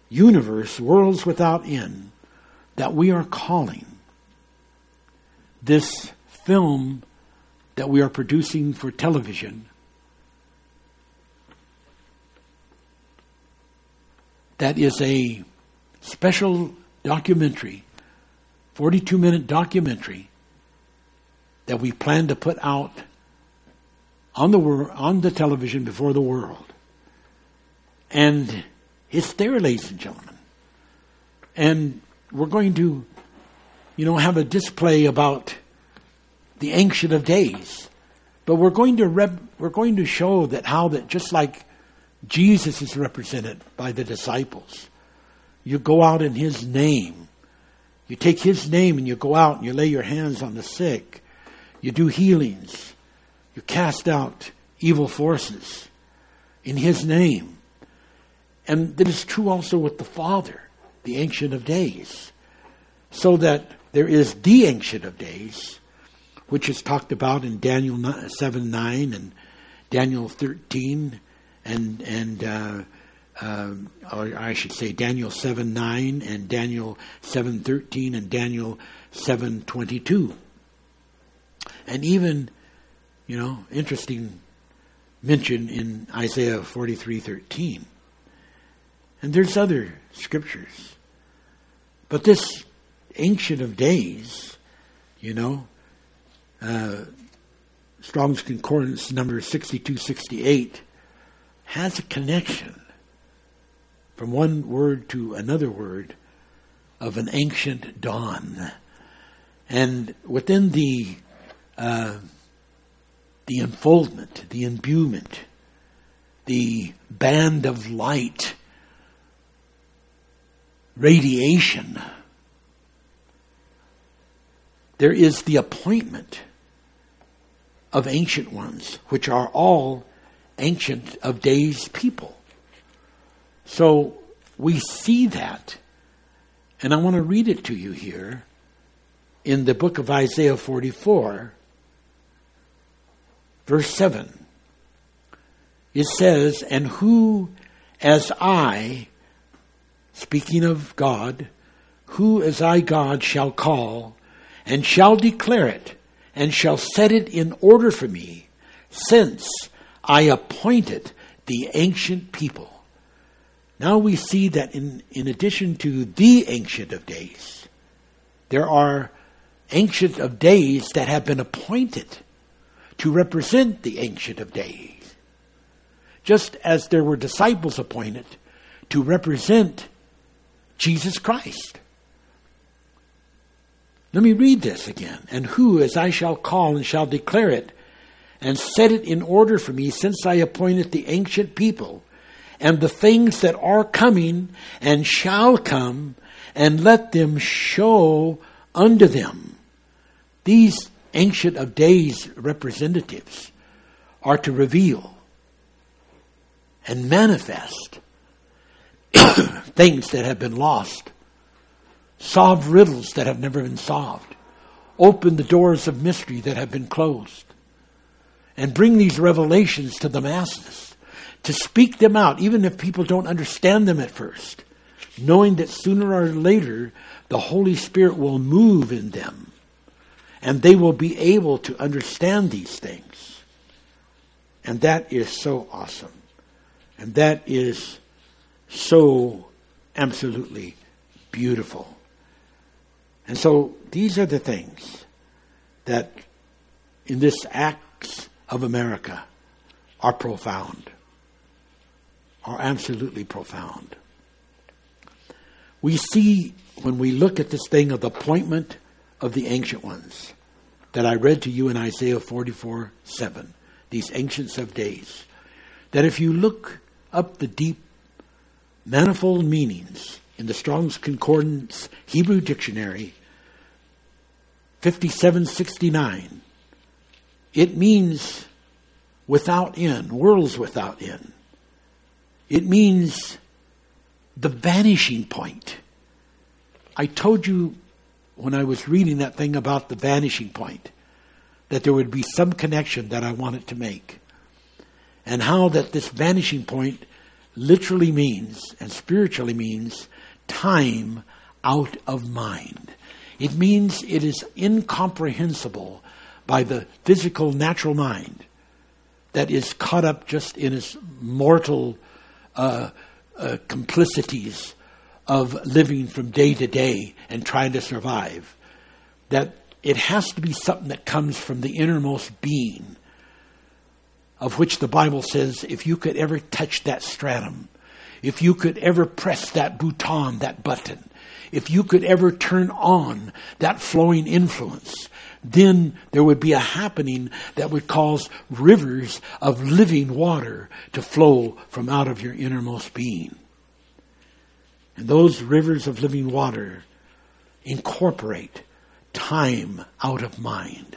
Universe, Worlds Without End, that we are calling this film that we are producing for television. That is a special documentary, 42 minute documentary that we plan to put out on the wor- on the television before the world. And it's there, ladies and gentlemen. And we're going to, you know, have a display about the Ancient of Days. But we're going to rep- we're going to show that how that just like Jesus is represented by the disciples, you go out in His name. You take His name and you go out and you lay your hands on the sick you do healings. You cast out evil forces in His name. And that is true also with the Father, the Ancient of Days. So that there is the Ancient of Days, which is talked about in Daniel 7 9 and Daniel 13 and, and uh, uh, or I should say Daniel 7 9 and Daniel 7 13 and Daniel 7 22. And even, you know, interesting mention in Isaiah 43:13. And there's other scriptures. But this ancient of days, you know, uh, Strong's Concordance number 6268 has a connection from one word to another word of an ancient dawn. And within the uh, the unfoldment, the imbuement, the band of light radiation. There is the appointment of ancient ones, which are all ancient of days people. So we see that. And I want to read it to you here in the book of Isaiah 44, verse 7. It says, And who as I, speaking of God, who as I, God, shall call, and shall declare it, and shall set it in order for me, since I appointed the ancient people. Now we see that in, in addition to the Ancient of Days, there are Ancient of Days that have been appointed to represent the Ancient of Days. Just as there were disciples appointed to represent Jesus Christ. Let me read this again. And who, as I shall call and shall declare it, and set it in order for me, since I appointed the ancient people and the things that are coming and shall come, and let them show unto them. These Ancient of Days representatives are to reveal and manifest things that have been lost, solve riddles that have never been solved, open the doors of mystery that have been closed, and bring these revelations to the masses to speak them out, even if people don't understand them at first, knowing that sooner or later the Holy Spirit will move in them and they will be able to understand these things. And that is so awesome. And that is so absolutely beautiful. And so these are the things that in this acts of America are profound are absolutely profound. We see when we look at this thing of the appointment of the ancient ones that I read to you in Isaiah 44 7, these ancients of days, that if you look up the deep, manifold meanings in the Strong's Concordance Hebrew Dictionary 5769, it means without end, worlds without end. It means the vanishing point. I told you when I was reading that thing about the vanishing point that there would be some connection that I wanted to make. And how that this vanishing point literally means and spiritually means time out of mind. It means it is incomprehensible by the physical natural mind that is caught up just in its mortal uh, uh, complicities of living from day to day and trying to survive. That it has to be something that comes from the innermost being, of which the Bible says if you could ever touch that stratum, if you could ever press that button, that button, if you could ever turn on that flowing influence, then there would be a happening that would cause rivers of living water to flow from out of your innermost being. And those rivers of living water incorporate time out of mind,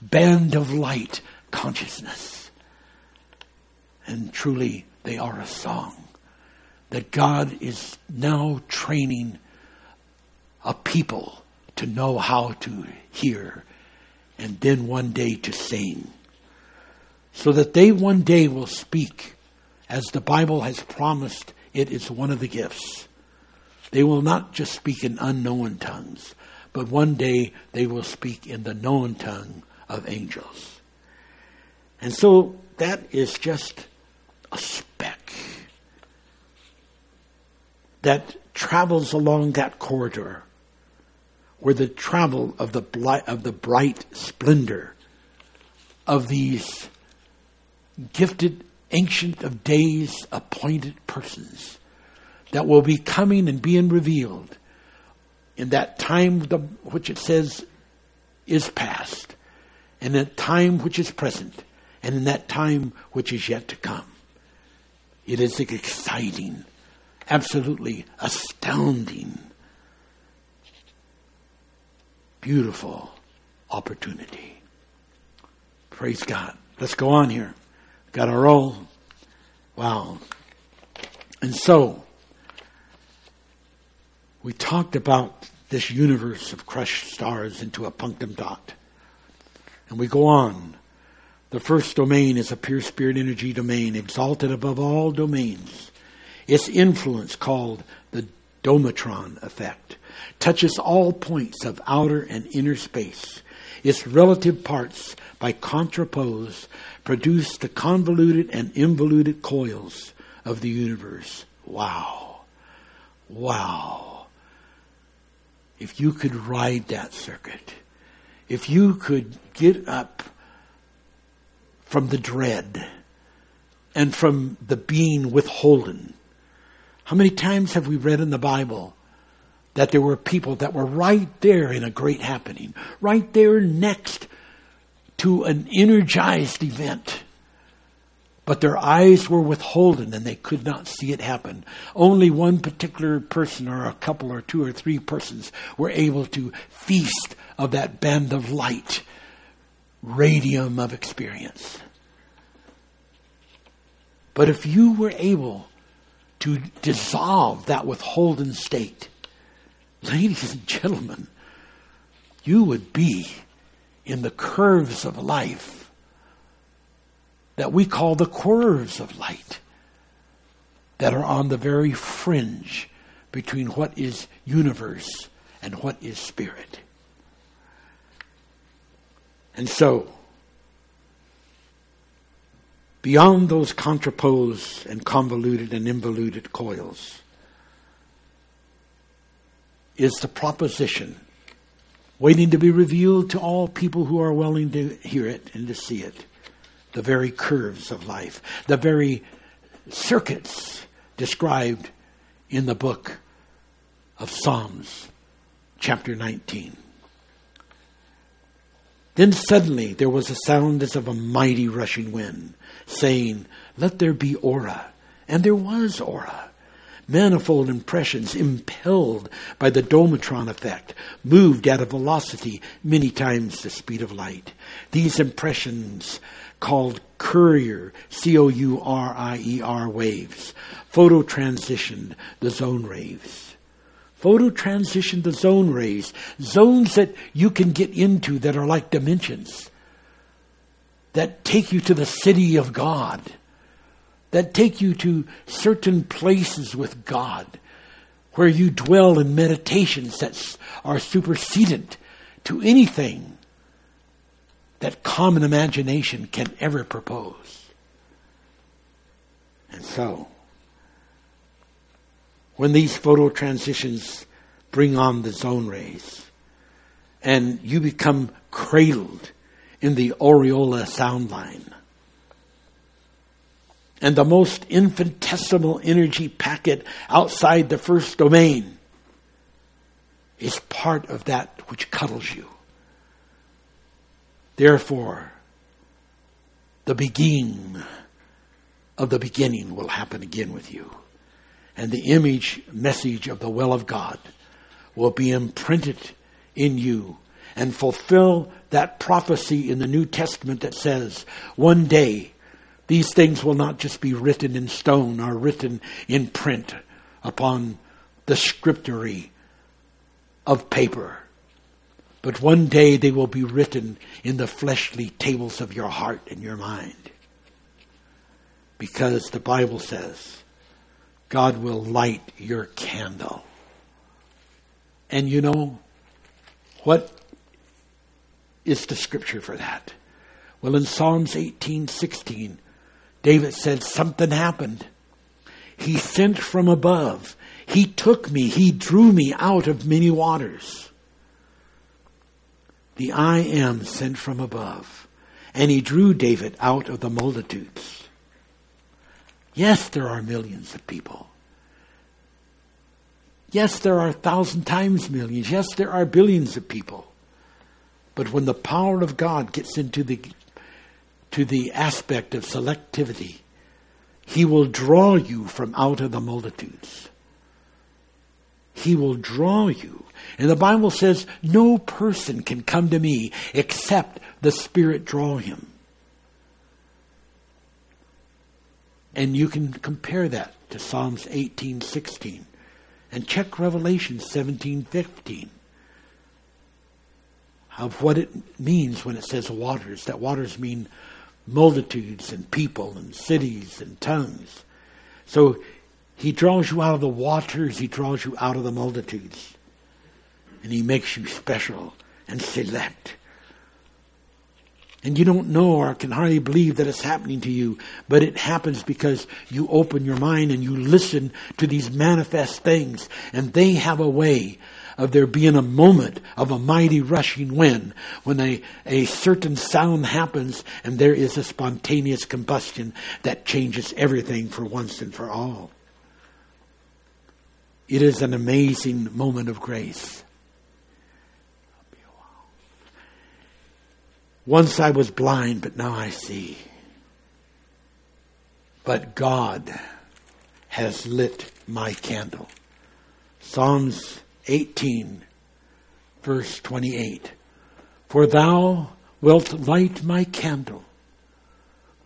band of light consciousness. And truly, they are a song that God is now training a people to know how to hear and then one day to sing. So that they one day will speak as the Bible has promised it is one of the gifts. They will not just speak in unknown tongues, but one day they will speak in the known tongue of angels. And so that is just a speck that travels along that corridor where the travel of the, of the bright splendor of these gifted, ancient of days appointed persons that will be coming and being revealed in that time the, which it says is past, and that time which is present, and in that time which is yet to come. It is exciting absolutely astounding, beautiful opportunity. Praise God. Let's go on here. Got our roll. Wow. And so, we talked about this universe of crushed stars into a punctum dot. And we go on. The first domain is a pure spirit energy domain, exalted above all domains. Its influence, called the Domatron effect, touches all points of outer and inner space. Its relative parts, by contrapose, produce the convoluted and involuted coils of the universe. Wow. Wow. If you could ride that circuit, if you could get up from the dread and from the being withholden. How many times have we read in the Bible that there were people that were right there in a great happening, right there next to an energized event? But their eyes were withholden and they could not see it happen. Only one particular person or a couple or two or three persons were able to feast of that band of light, radium of experience. But if you were able to dissolve that withholden state, ladies and gentlemen, you would be in the curves of life that we call the curves of light that are on the very fringe between what is universe and what is spirit. And so, beyond those contraposed and convoluted and involuted coils, is the proposition waiting to be revealed to all people who are willing to hear it and to see it the very curves of life, the very circuits described in the book of Psalms, chapter 19. Then suddenly there was a sound as of a mighty rushing wind, saying, Let there be aura. And there was aura. Manifold impressions impelled by the Domatron effect, moved at a velocity many times the speed of light. These impressions called Courier, C O U R I E R waves, photo transitioned the zone waves. Photo transitioned the zone rays, zones that you can get into that are like dimensions, that take you to the city of God, that take you to certain places with God, where you dwell in meditations that are supersedent to anything that common imagination can ever propose. And so, when these photo transitions bring on the zone rays, and you become cradled in the aureola sound line, and the most infinitesimal energy packet outside the first domain is part of that which cuddles you. Therefore, the beginning of the beginning will happen again with you. And the image message of the will of God will be imprinted in you and fulfill that prophecy in the New Testament that says, one day these things will not just be written in stone or written in print upon the scriptory of paper but one day they will be written in the fleshly tables of your heart and your mind. Because the Bible says, God will light your candle. And you know, what is the scripture for that? Well, in Psalms 18, 16, David said something happened. He sent from above. He took me. He drew me out of many waters the I am sent from above. And he drew David out of the multitudes. Yes, there are millions of people. Yes, there are a thousand times millions. Yes, there are billions of people. But when the power of God gets into the to the aspect of selectivity, he will draw you from out of the multitudes. He will draw you. And the Bible says no person can come to me except the Spirit draw him. And you can compare that to Psalms 18:16 and check Revelation 17:15 of what it means when it says waters. That waters mean multitudes and people and cities and tongues. So he draws you out of the waters, he draws you out of the multitudes. And he makes you special and select. And you don't know or can hardly believe that it's happening to you, but it happens because you open your mind and you listen to these manifest things. And they have a way of there being a moment of a mighty rushing wind when a, a certain sound happens and there is a spontaneous combustion that changes everything for once and for all. It is an amazing moment of grace. Once I was blind, but now I see. But God has lit my candle. Psalms 18, verse 28. For thou wilt light my candle.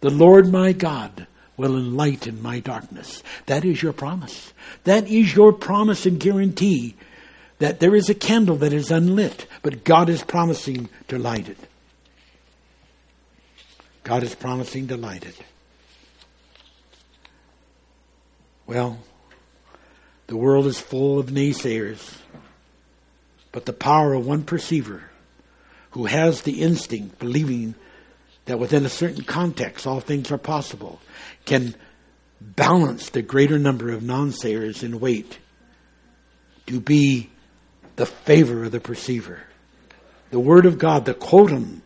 The Lord my God will enlighten my darkness. That is your promise. That is your promise and guarantee that there is a candle that is unlit, but God is promising to light it. God is promising delighted. Well, the world is full of naysayers, but the power of one perceiver who has the instinct, believing that within a certain context all things are possible, can balance the greater number of non-sayers in weight to be the favor of the perceiver. The Word of God, the quotum,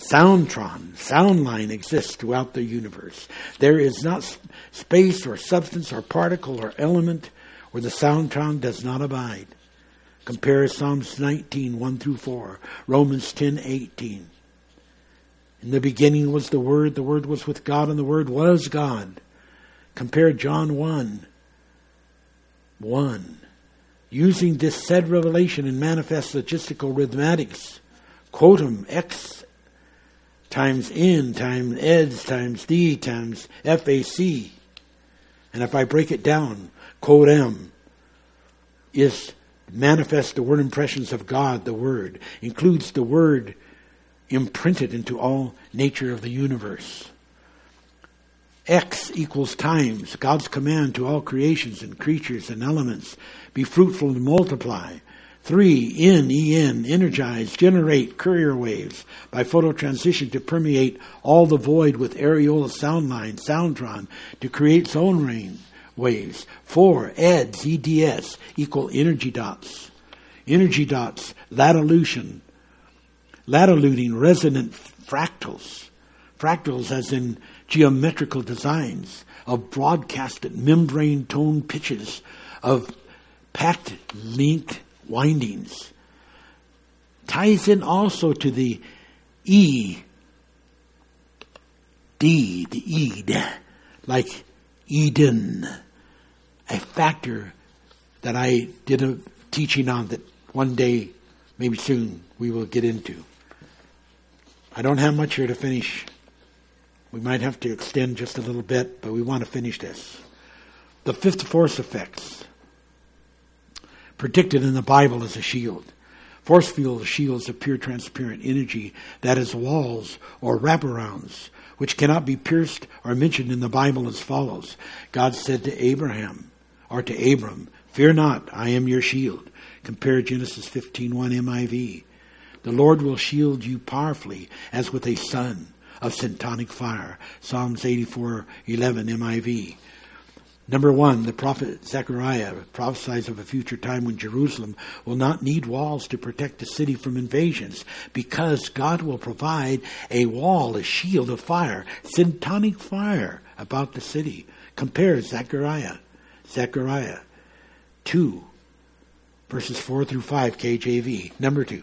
Soundtron, sound line exists throughout the universe. There is not space or substance or particle or element where the soundtron does not abide. Compare Psalms 19, 1 through 4, Romans 10, 18. In the beginning was the Word, the Word was with God, and the Word was God. Compare John 1, 1. Using this said revelation in manifest logistical rhythmatics, quotum x times n times eds times d times FAC. And if I break it down, code M is manifest the word impressions of God, the Word, includes the Word imprinted into all nature of the universe. X equals times, God's command to all creations and creatures and elements, be fruitful and multiply. Three, N, EN, energize, generate courier waves by phototransition to permeate all the void with areola sound line, soundtron, to create zone rain waves. Four, EDS, EDS, equal energy dots. Energy dots, latitude, latitude resonant fractals. Fractals as in geometrical designs of broadcasted membrane tone pitches of packed linked windings. Ties in also to the E, D, the Ed, like Eden, a factor that I did a teaching on that one day, maybe soon, we will get into. I don't have much here to finish. We might have to extend just a little bit, but we want to finish this. The fifth force effects predicted in the Bible as a shield. Force field shields appear transparent energy that is walls or wraparounds, which cannot be pierced or mentioned in the Bible as follows. God said to Abraham, or to Abram, Fear not, I am your shield. Compare Genesis 15.1 NIV. The Lord will shield you powerfully as with a sun of syntonic fire. Psalms 84.11 NIV. Number one, the prophet Zechariah prophesies of a future time when Jerusalem will not need walls to protect the city from invasions because God will provide a wall, a shield of fire, syntonic fire about the city. Compare Zechariah, Zechariah 2, verses 4 through 5, KJV. Number two,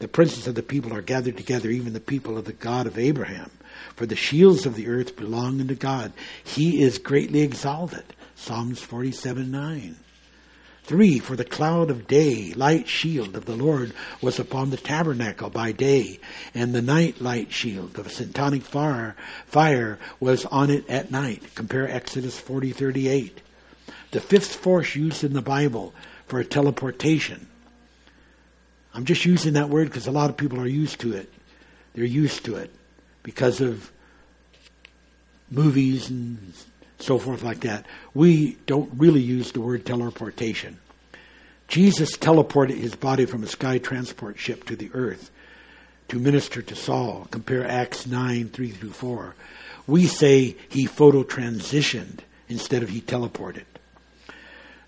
the princes of the people are gathered together, even the people of the God of Abraham. For the shields of the earth belong unto God. He is greatly exalted. Psalms 47 9. Three, for the cloud of day, light shield of the Lord was upon the tabernacle by day, and the night light shield of a syntonic fire, fire was on it at night. Compare Exodus 40:38. The fifth force used in the Bible for teleportation. I'm just using that word because a lot of people are used to it. They're used to it because of movies and so forth like that. We don't really use the word teleportation. Jesus teleported his body from a sky transport ship to the earth to minister to Saul. Compare Acts 9, 3 through 4. We say he photo transitioned instead of he teleported.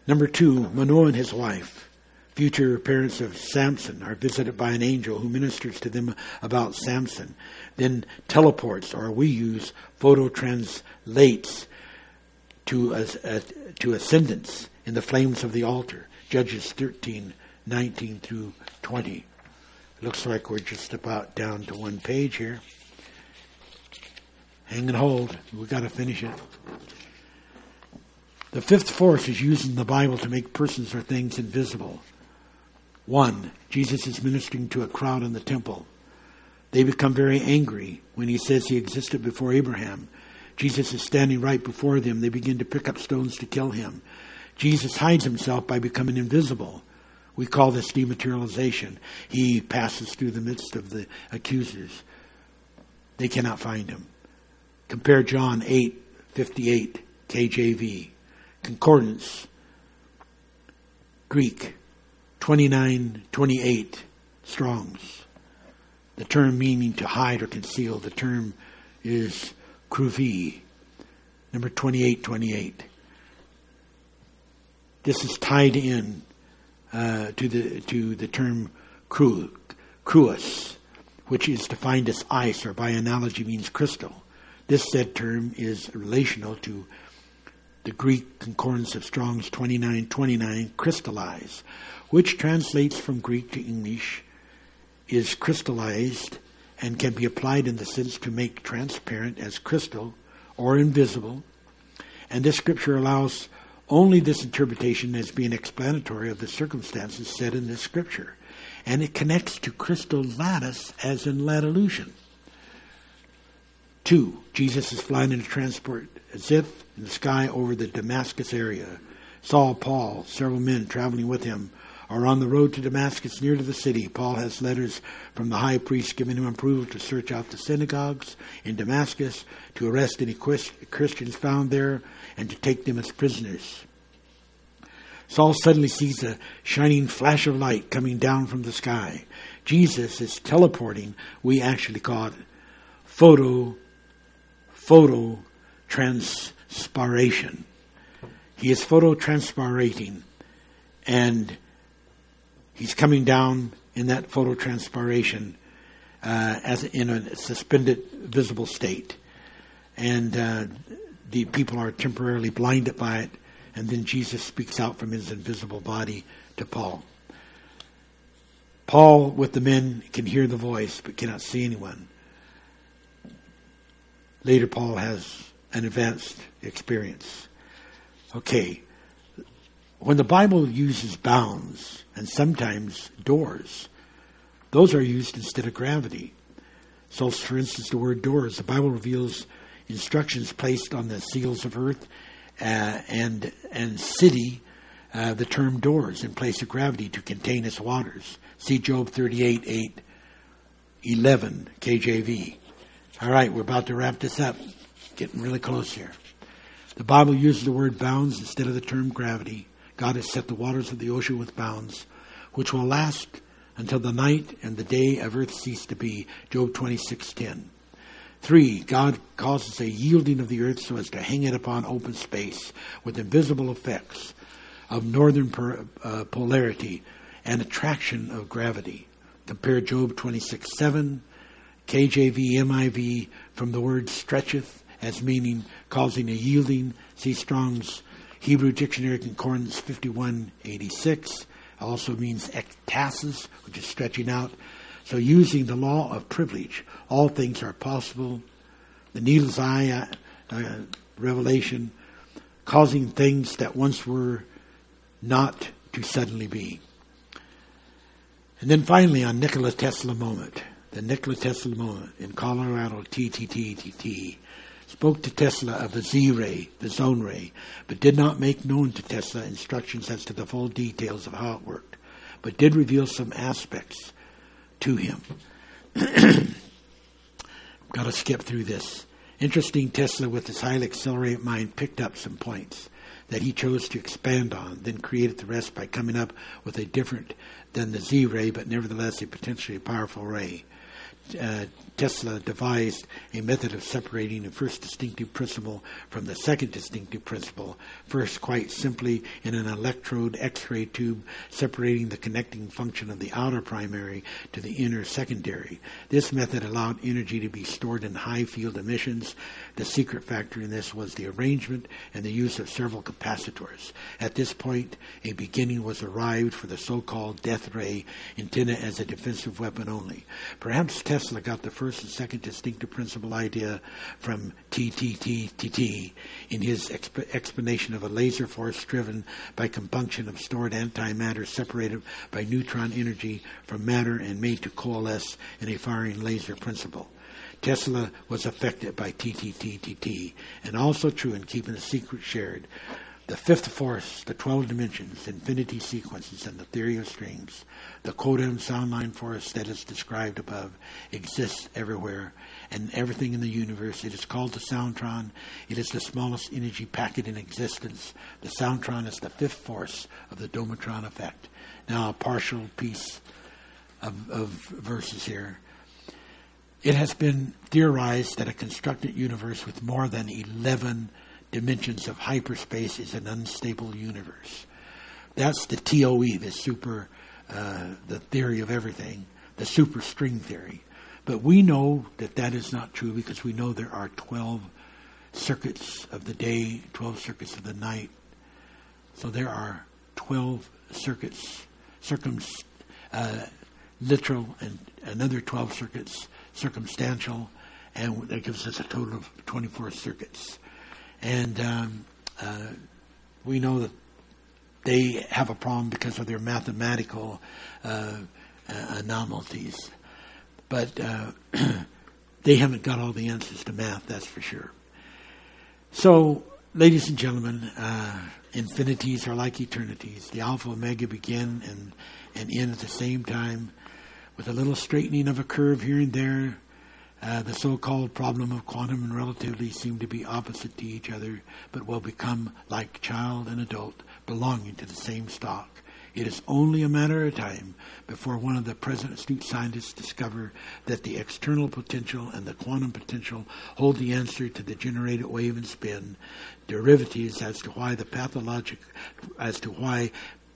Number two, Manoah and his wife, future parents of Samson, are visited by an angel who ministers to them about Samson, then teleports, or we use photo translates to, a, a, to ascendance in the flames of the altar. Judges 13, 19 through 20. Looks like we're just about down to one page here. Hang and hold. We've got to finish it. The fifth force is used in the Bible to make persons or things invisible. One, Jesus is ministering to a crowd in the temple. They become very angry when he says he existed before Abraham Jesus is standing right before them. They begin to pick up stones to kill him. Jesus hides himself by becoming invisible. We call this dematerialization. He passes through the midst of the accusers. They cannot find him. Compare John 8, 58, KJV. Concordance, Greek, 29, 28, Strongs. The term meaning to hide or conceal, the term is Cruvi, number 2828. This is tied in uh, to the to the term cru, cruus, which is defined as ice, or by analogy means crystal. This said term is relational to the Greek concordance of Strong's 2929, crystallize, which translates from Greek to English, is crystallized and can be applied in the sense to make transparent as crystal or invisible. And this scripture allows only this interpretation as being explanatory of the circumstances said in this scripture. And it connects to crystal lattice as in lattilution. Two, Jesus is flying in a transport as if in the sky over the Damascus area. Saul, Paul, several men traveling with him are on the road to Damascus near to the city. Paul has letters from the high priest giving him approval to search out the synagogues in Damascus, to arrest any Christians found there, and to take them as prisoners. Saul suddenly sees a shining flash of light coming down from the sky. Jesus is teleporting. We actually call it photo, photo transpiration. He is photo transpirating. And He's coming down in that phototranspiration uh, as in a suspended visible state. And uh, the people are temporarily blinded by it, and then Jesus speaks out from his invisible body to Paul. Paul, with the men, can hear the voice but cannot see anyone. Later, Paul has an advanced experience. Okay, when the Bible uses bounds and sometimes doors, those are used instead of gravity. So, for instance, the word doors, the Bible reveals instructions placed on the seals of earth uh, and and city, uh, the term doors in place of gravity to contain its waters. See Job 38, 8, 11, KJV. All right, we're about to wrap this up. Getting really close here. The Bible uses the word bounds instead of the term gravity. God has set the waters of the ocean with bounds, which will last until the night and the day of earth cease to be. Job 26:10. Three, God causes a yielding of the earth so as to hang it upon open space with invisible effects of northern per, uh, polarity and attraction of gravity. Compare Job 26:7, KJV, NIV from the word stretcheth as meaning causing a yielding. See Strong's Hebrew Dictionary Concordance 5186 also means ektasis, which is stretching out. So, using the law of privilege, all things are possible. The needle's eye uh, uh, revelation, causing things that once were not to suddenly be. And then finally, on Nikola Tesla moment, the Nikola Tesla moment in Colorado TTTTT spoke to Tesla of the Z ray, the zone ray, but did not make known to Tesla instructions as to the full details of how it worked, but did reveal some aspects to him. Got to skip through this. Interesting, Tesla, with his highly accelerated mind, picked up some points that he chose to expand on, then created the rest by coming up with a different than the Z ray, but nevertheless a potentially powerful ray uh, Tesla devised a method of separating the first distinctive principle from the second distinctive principle, first quite simply in an electrode X-ray tube separating the connecting function of the outer primary to the inner secondary. This method allowed energy to be stored in high field emissions. The secret factor in this was the arrangement and the use of several capacitors. At this point, a beginning was arrived for the so-called death ray intended as a defensive weapon only. Perhaps Tesla Tesla got the first and second distinctive principle idea from TTTTT in his exp- explanation of a laser force driven by compunction of stored antimatter separated by neutron energy from matter and made to coalesce in a firing laser principle. Tesla was affected by TTTTT, and also true in keeping the secret shared. The fifth force, the 12 dimensions, infinity sequences, and the theory of strings the codon sound line force that is described above exists everywhere and everything in the universe. It is called the Soundtron. It is the smallest energy packet in existence. The Soundtron is the fifth force of the Domatron effect. Now, a partial piece of, of verses here. It has been theorized that a constructed universe with more than 11 dimensions of hyperspace is an unstable universe. That's the TOE, the super uh, the theory of everything, the superstring theory. But we know that that is not true because we know there are 12 circuits of the day, 12 circuits of the night. So there are 12 circuits, uh, literal, and another 12 circuits, circumstantial, and that gives us a total of 24 circuits. And um, uh, we know that they have a problem because of their mathematical uh, uh anomalies. But uh, they haven't got all the answers to math, that's for sure. So, ladies and gentlemen, uh, infinities are like eternities. The alpha omega begin and, and end at the same time with a little straightening of a curve here and there. Uh, the so-called problem of quantum and relativity seem to be opposite to each other, but will become like child and adult belonging to the same stock. It is only a matter of time before one of the present astute scientists discover that the external potential and the quantum potential hold the answer to the generated wave and spin derivatives as to why the pathologic as to why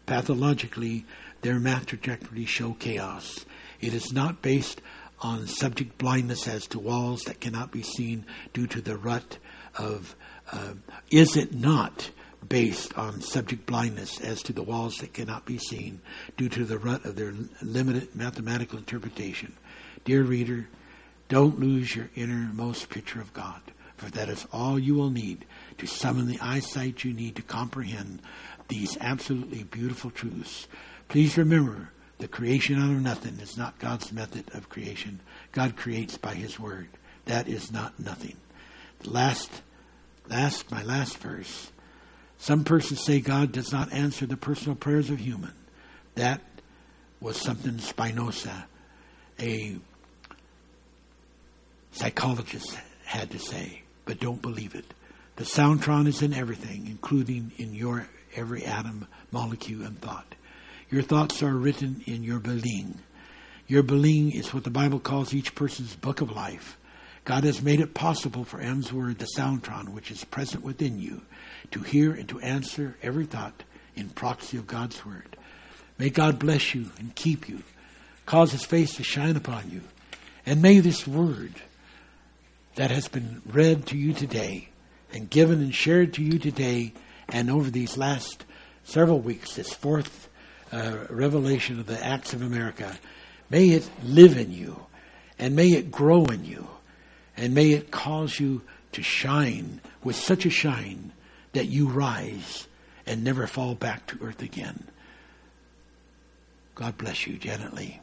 pathologically their math trajectories show chaos. It is not based on subject blindness as to walls that cannot be seen due to the rut of uh, is it not based on subject blindness as to the walls that cannot be seen due to the rut of their limited mathematical interpretation. Dear reader, don't lose your innermost picture of God, for that is all you will need to summon the eyesight you need to comprehend these absolutely beautiful truths. Please remember the creation out of nothing is not God's method of creation. God creates by His word. That is not nothing. The last, last, my last verse some persons say God does not answer the personal prayers of human. That was something Spinoza, a psychologist, had to say, but don't believe it. The soundtron is in everything, including in your every atom, molecule, and thought. Your thoughts are written in your being. Your being is what the Bible calls each person's book of life. God has made it possible for M's word, the soundtron, which is present within you, to hear and to answer every thought in proxy of God's word. May God bless you and keep you, cause his face to shine upon you, and may this word that has been read to you today and given and shared to you today and over these last several weeks, this fourth uh, revelation of the Acts of America, may it live in you and may it grow in you and may it cause you to shine with such a shine that you rise and never fall back to earth again. God bless you, Janet Lee.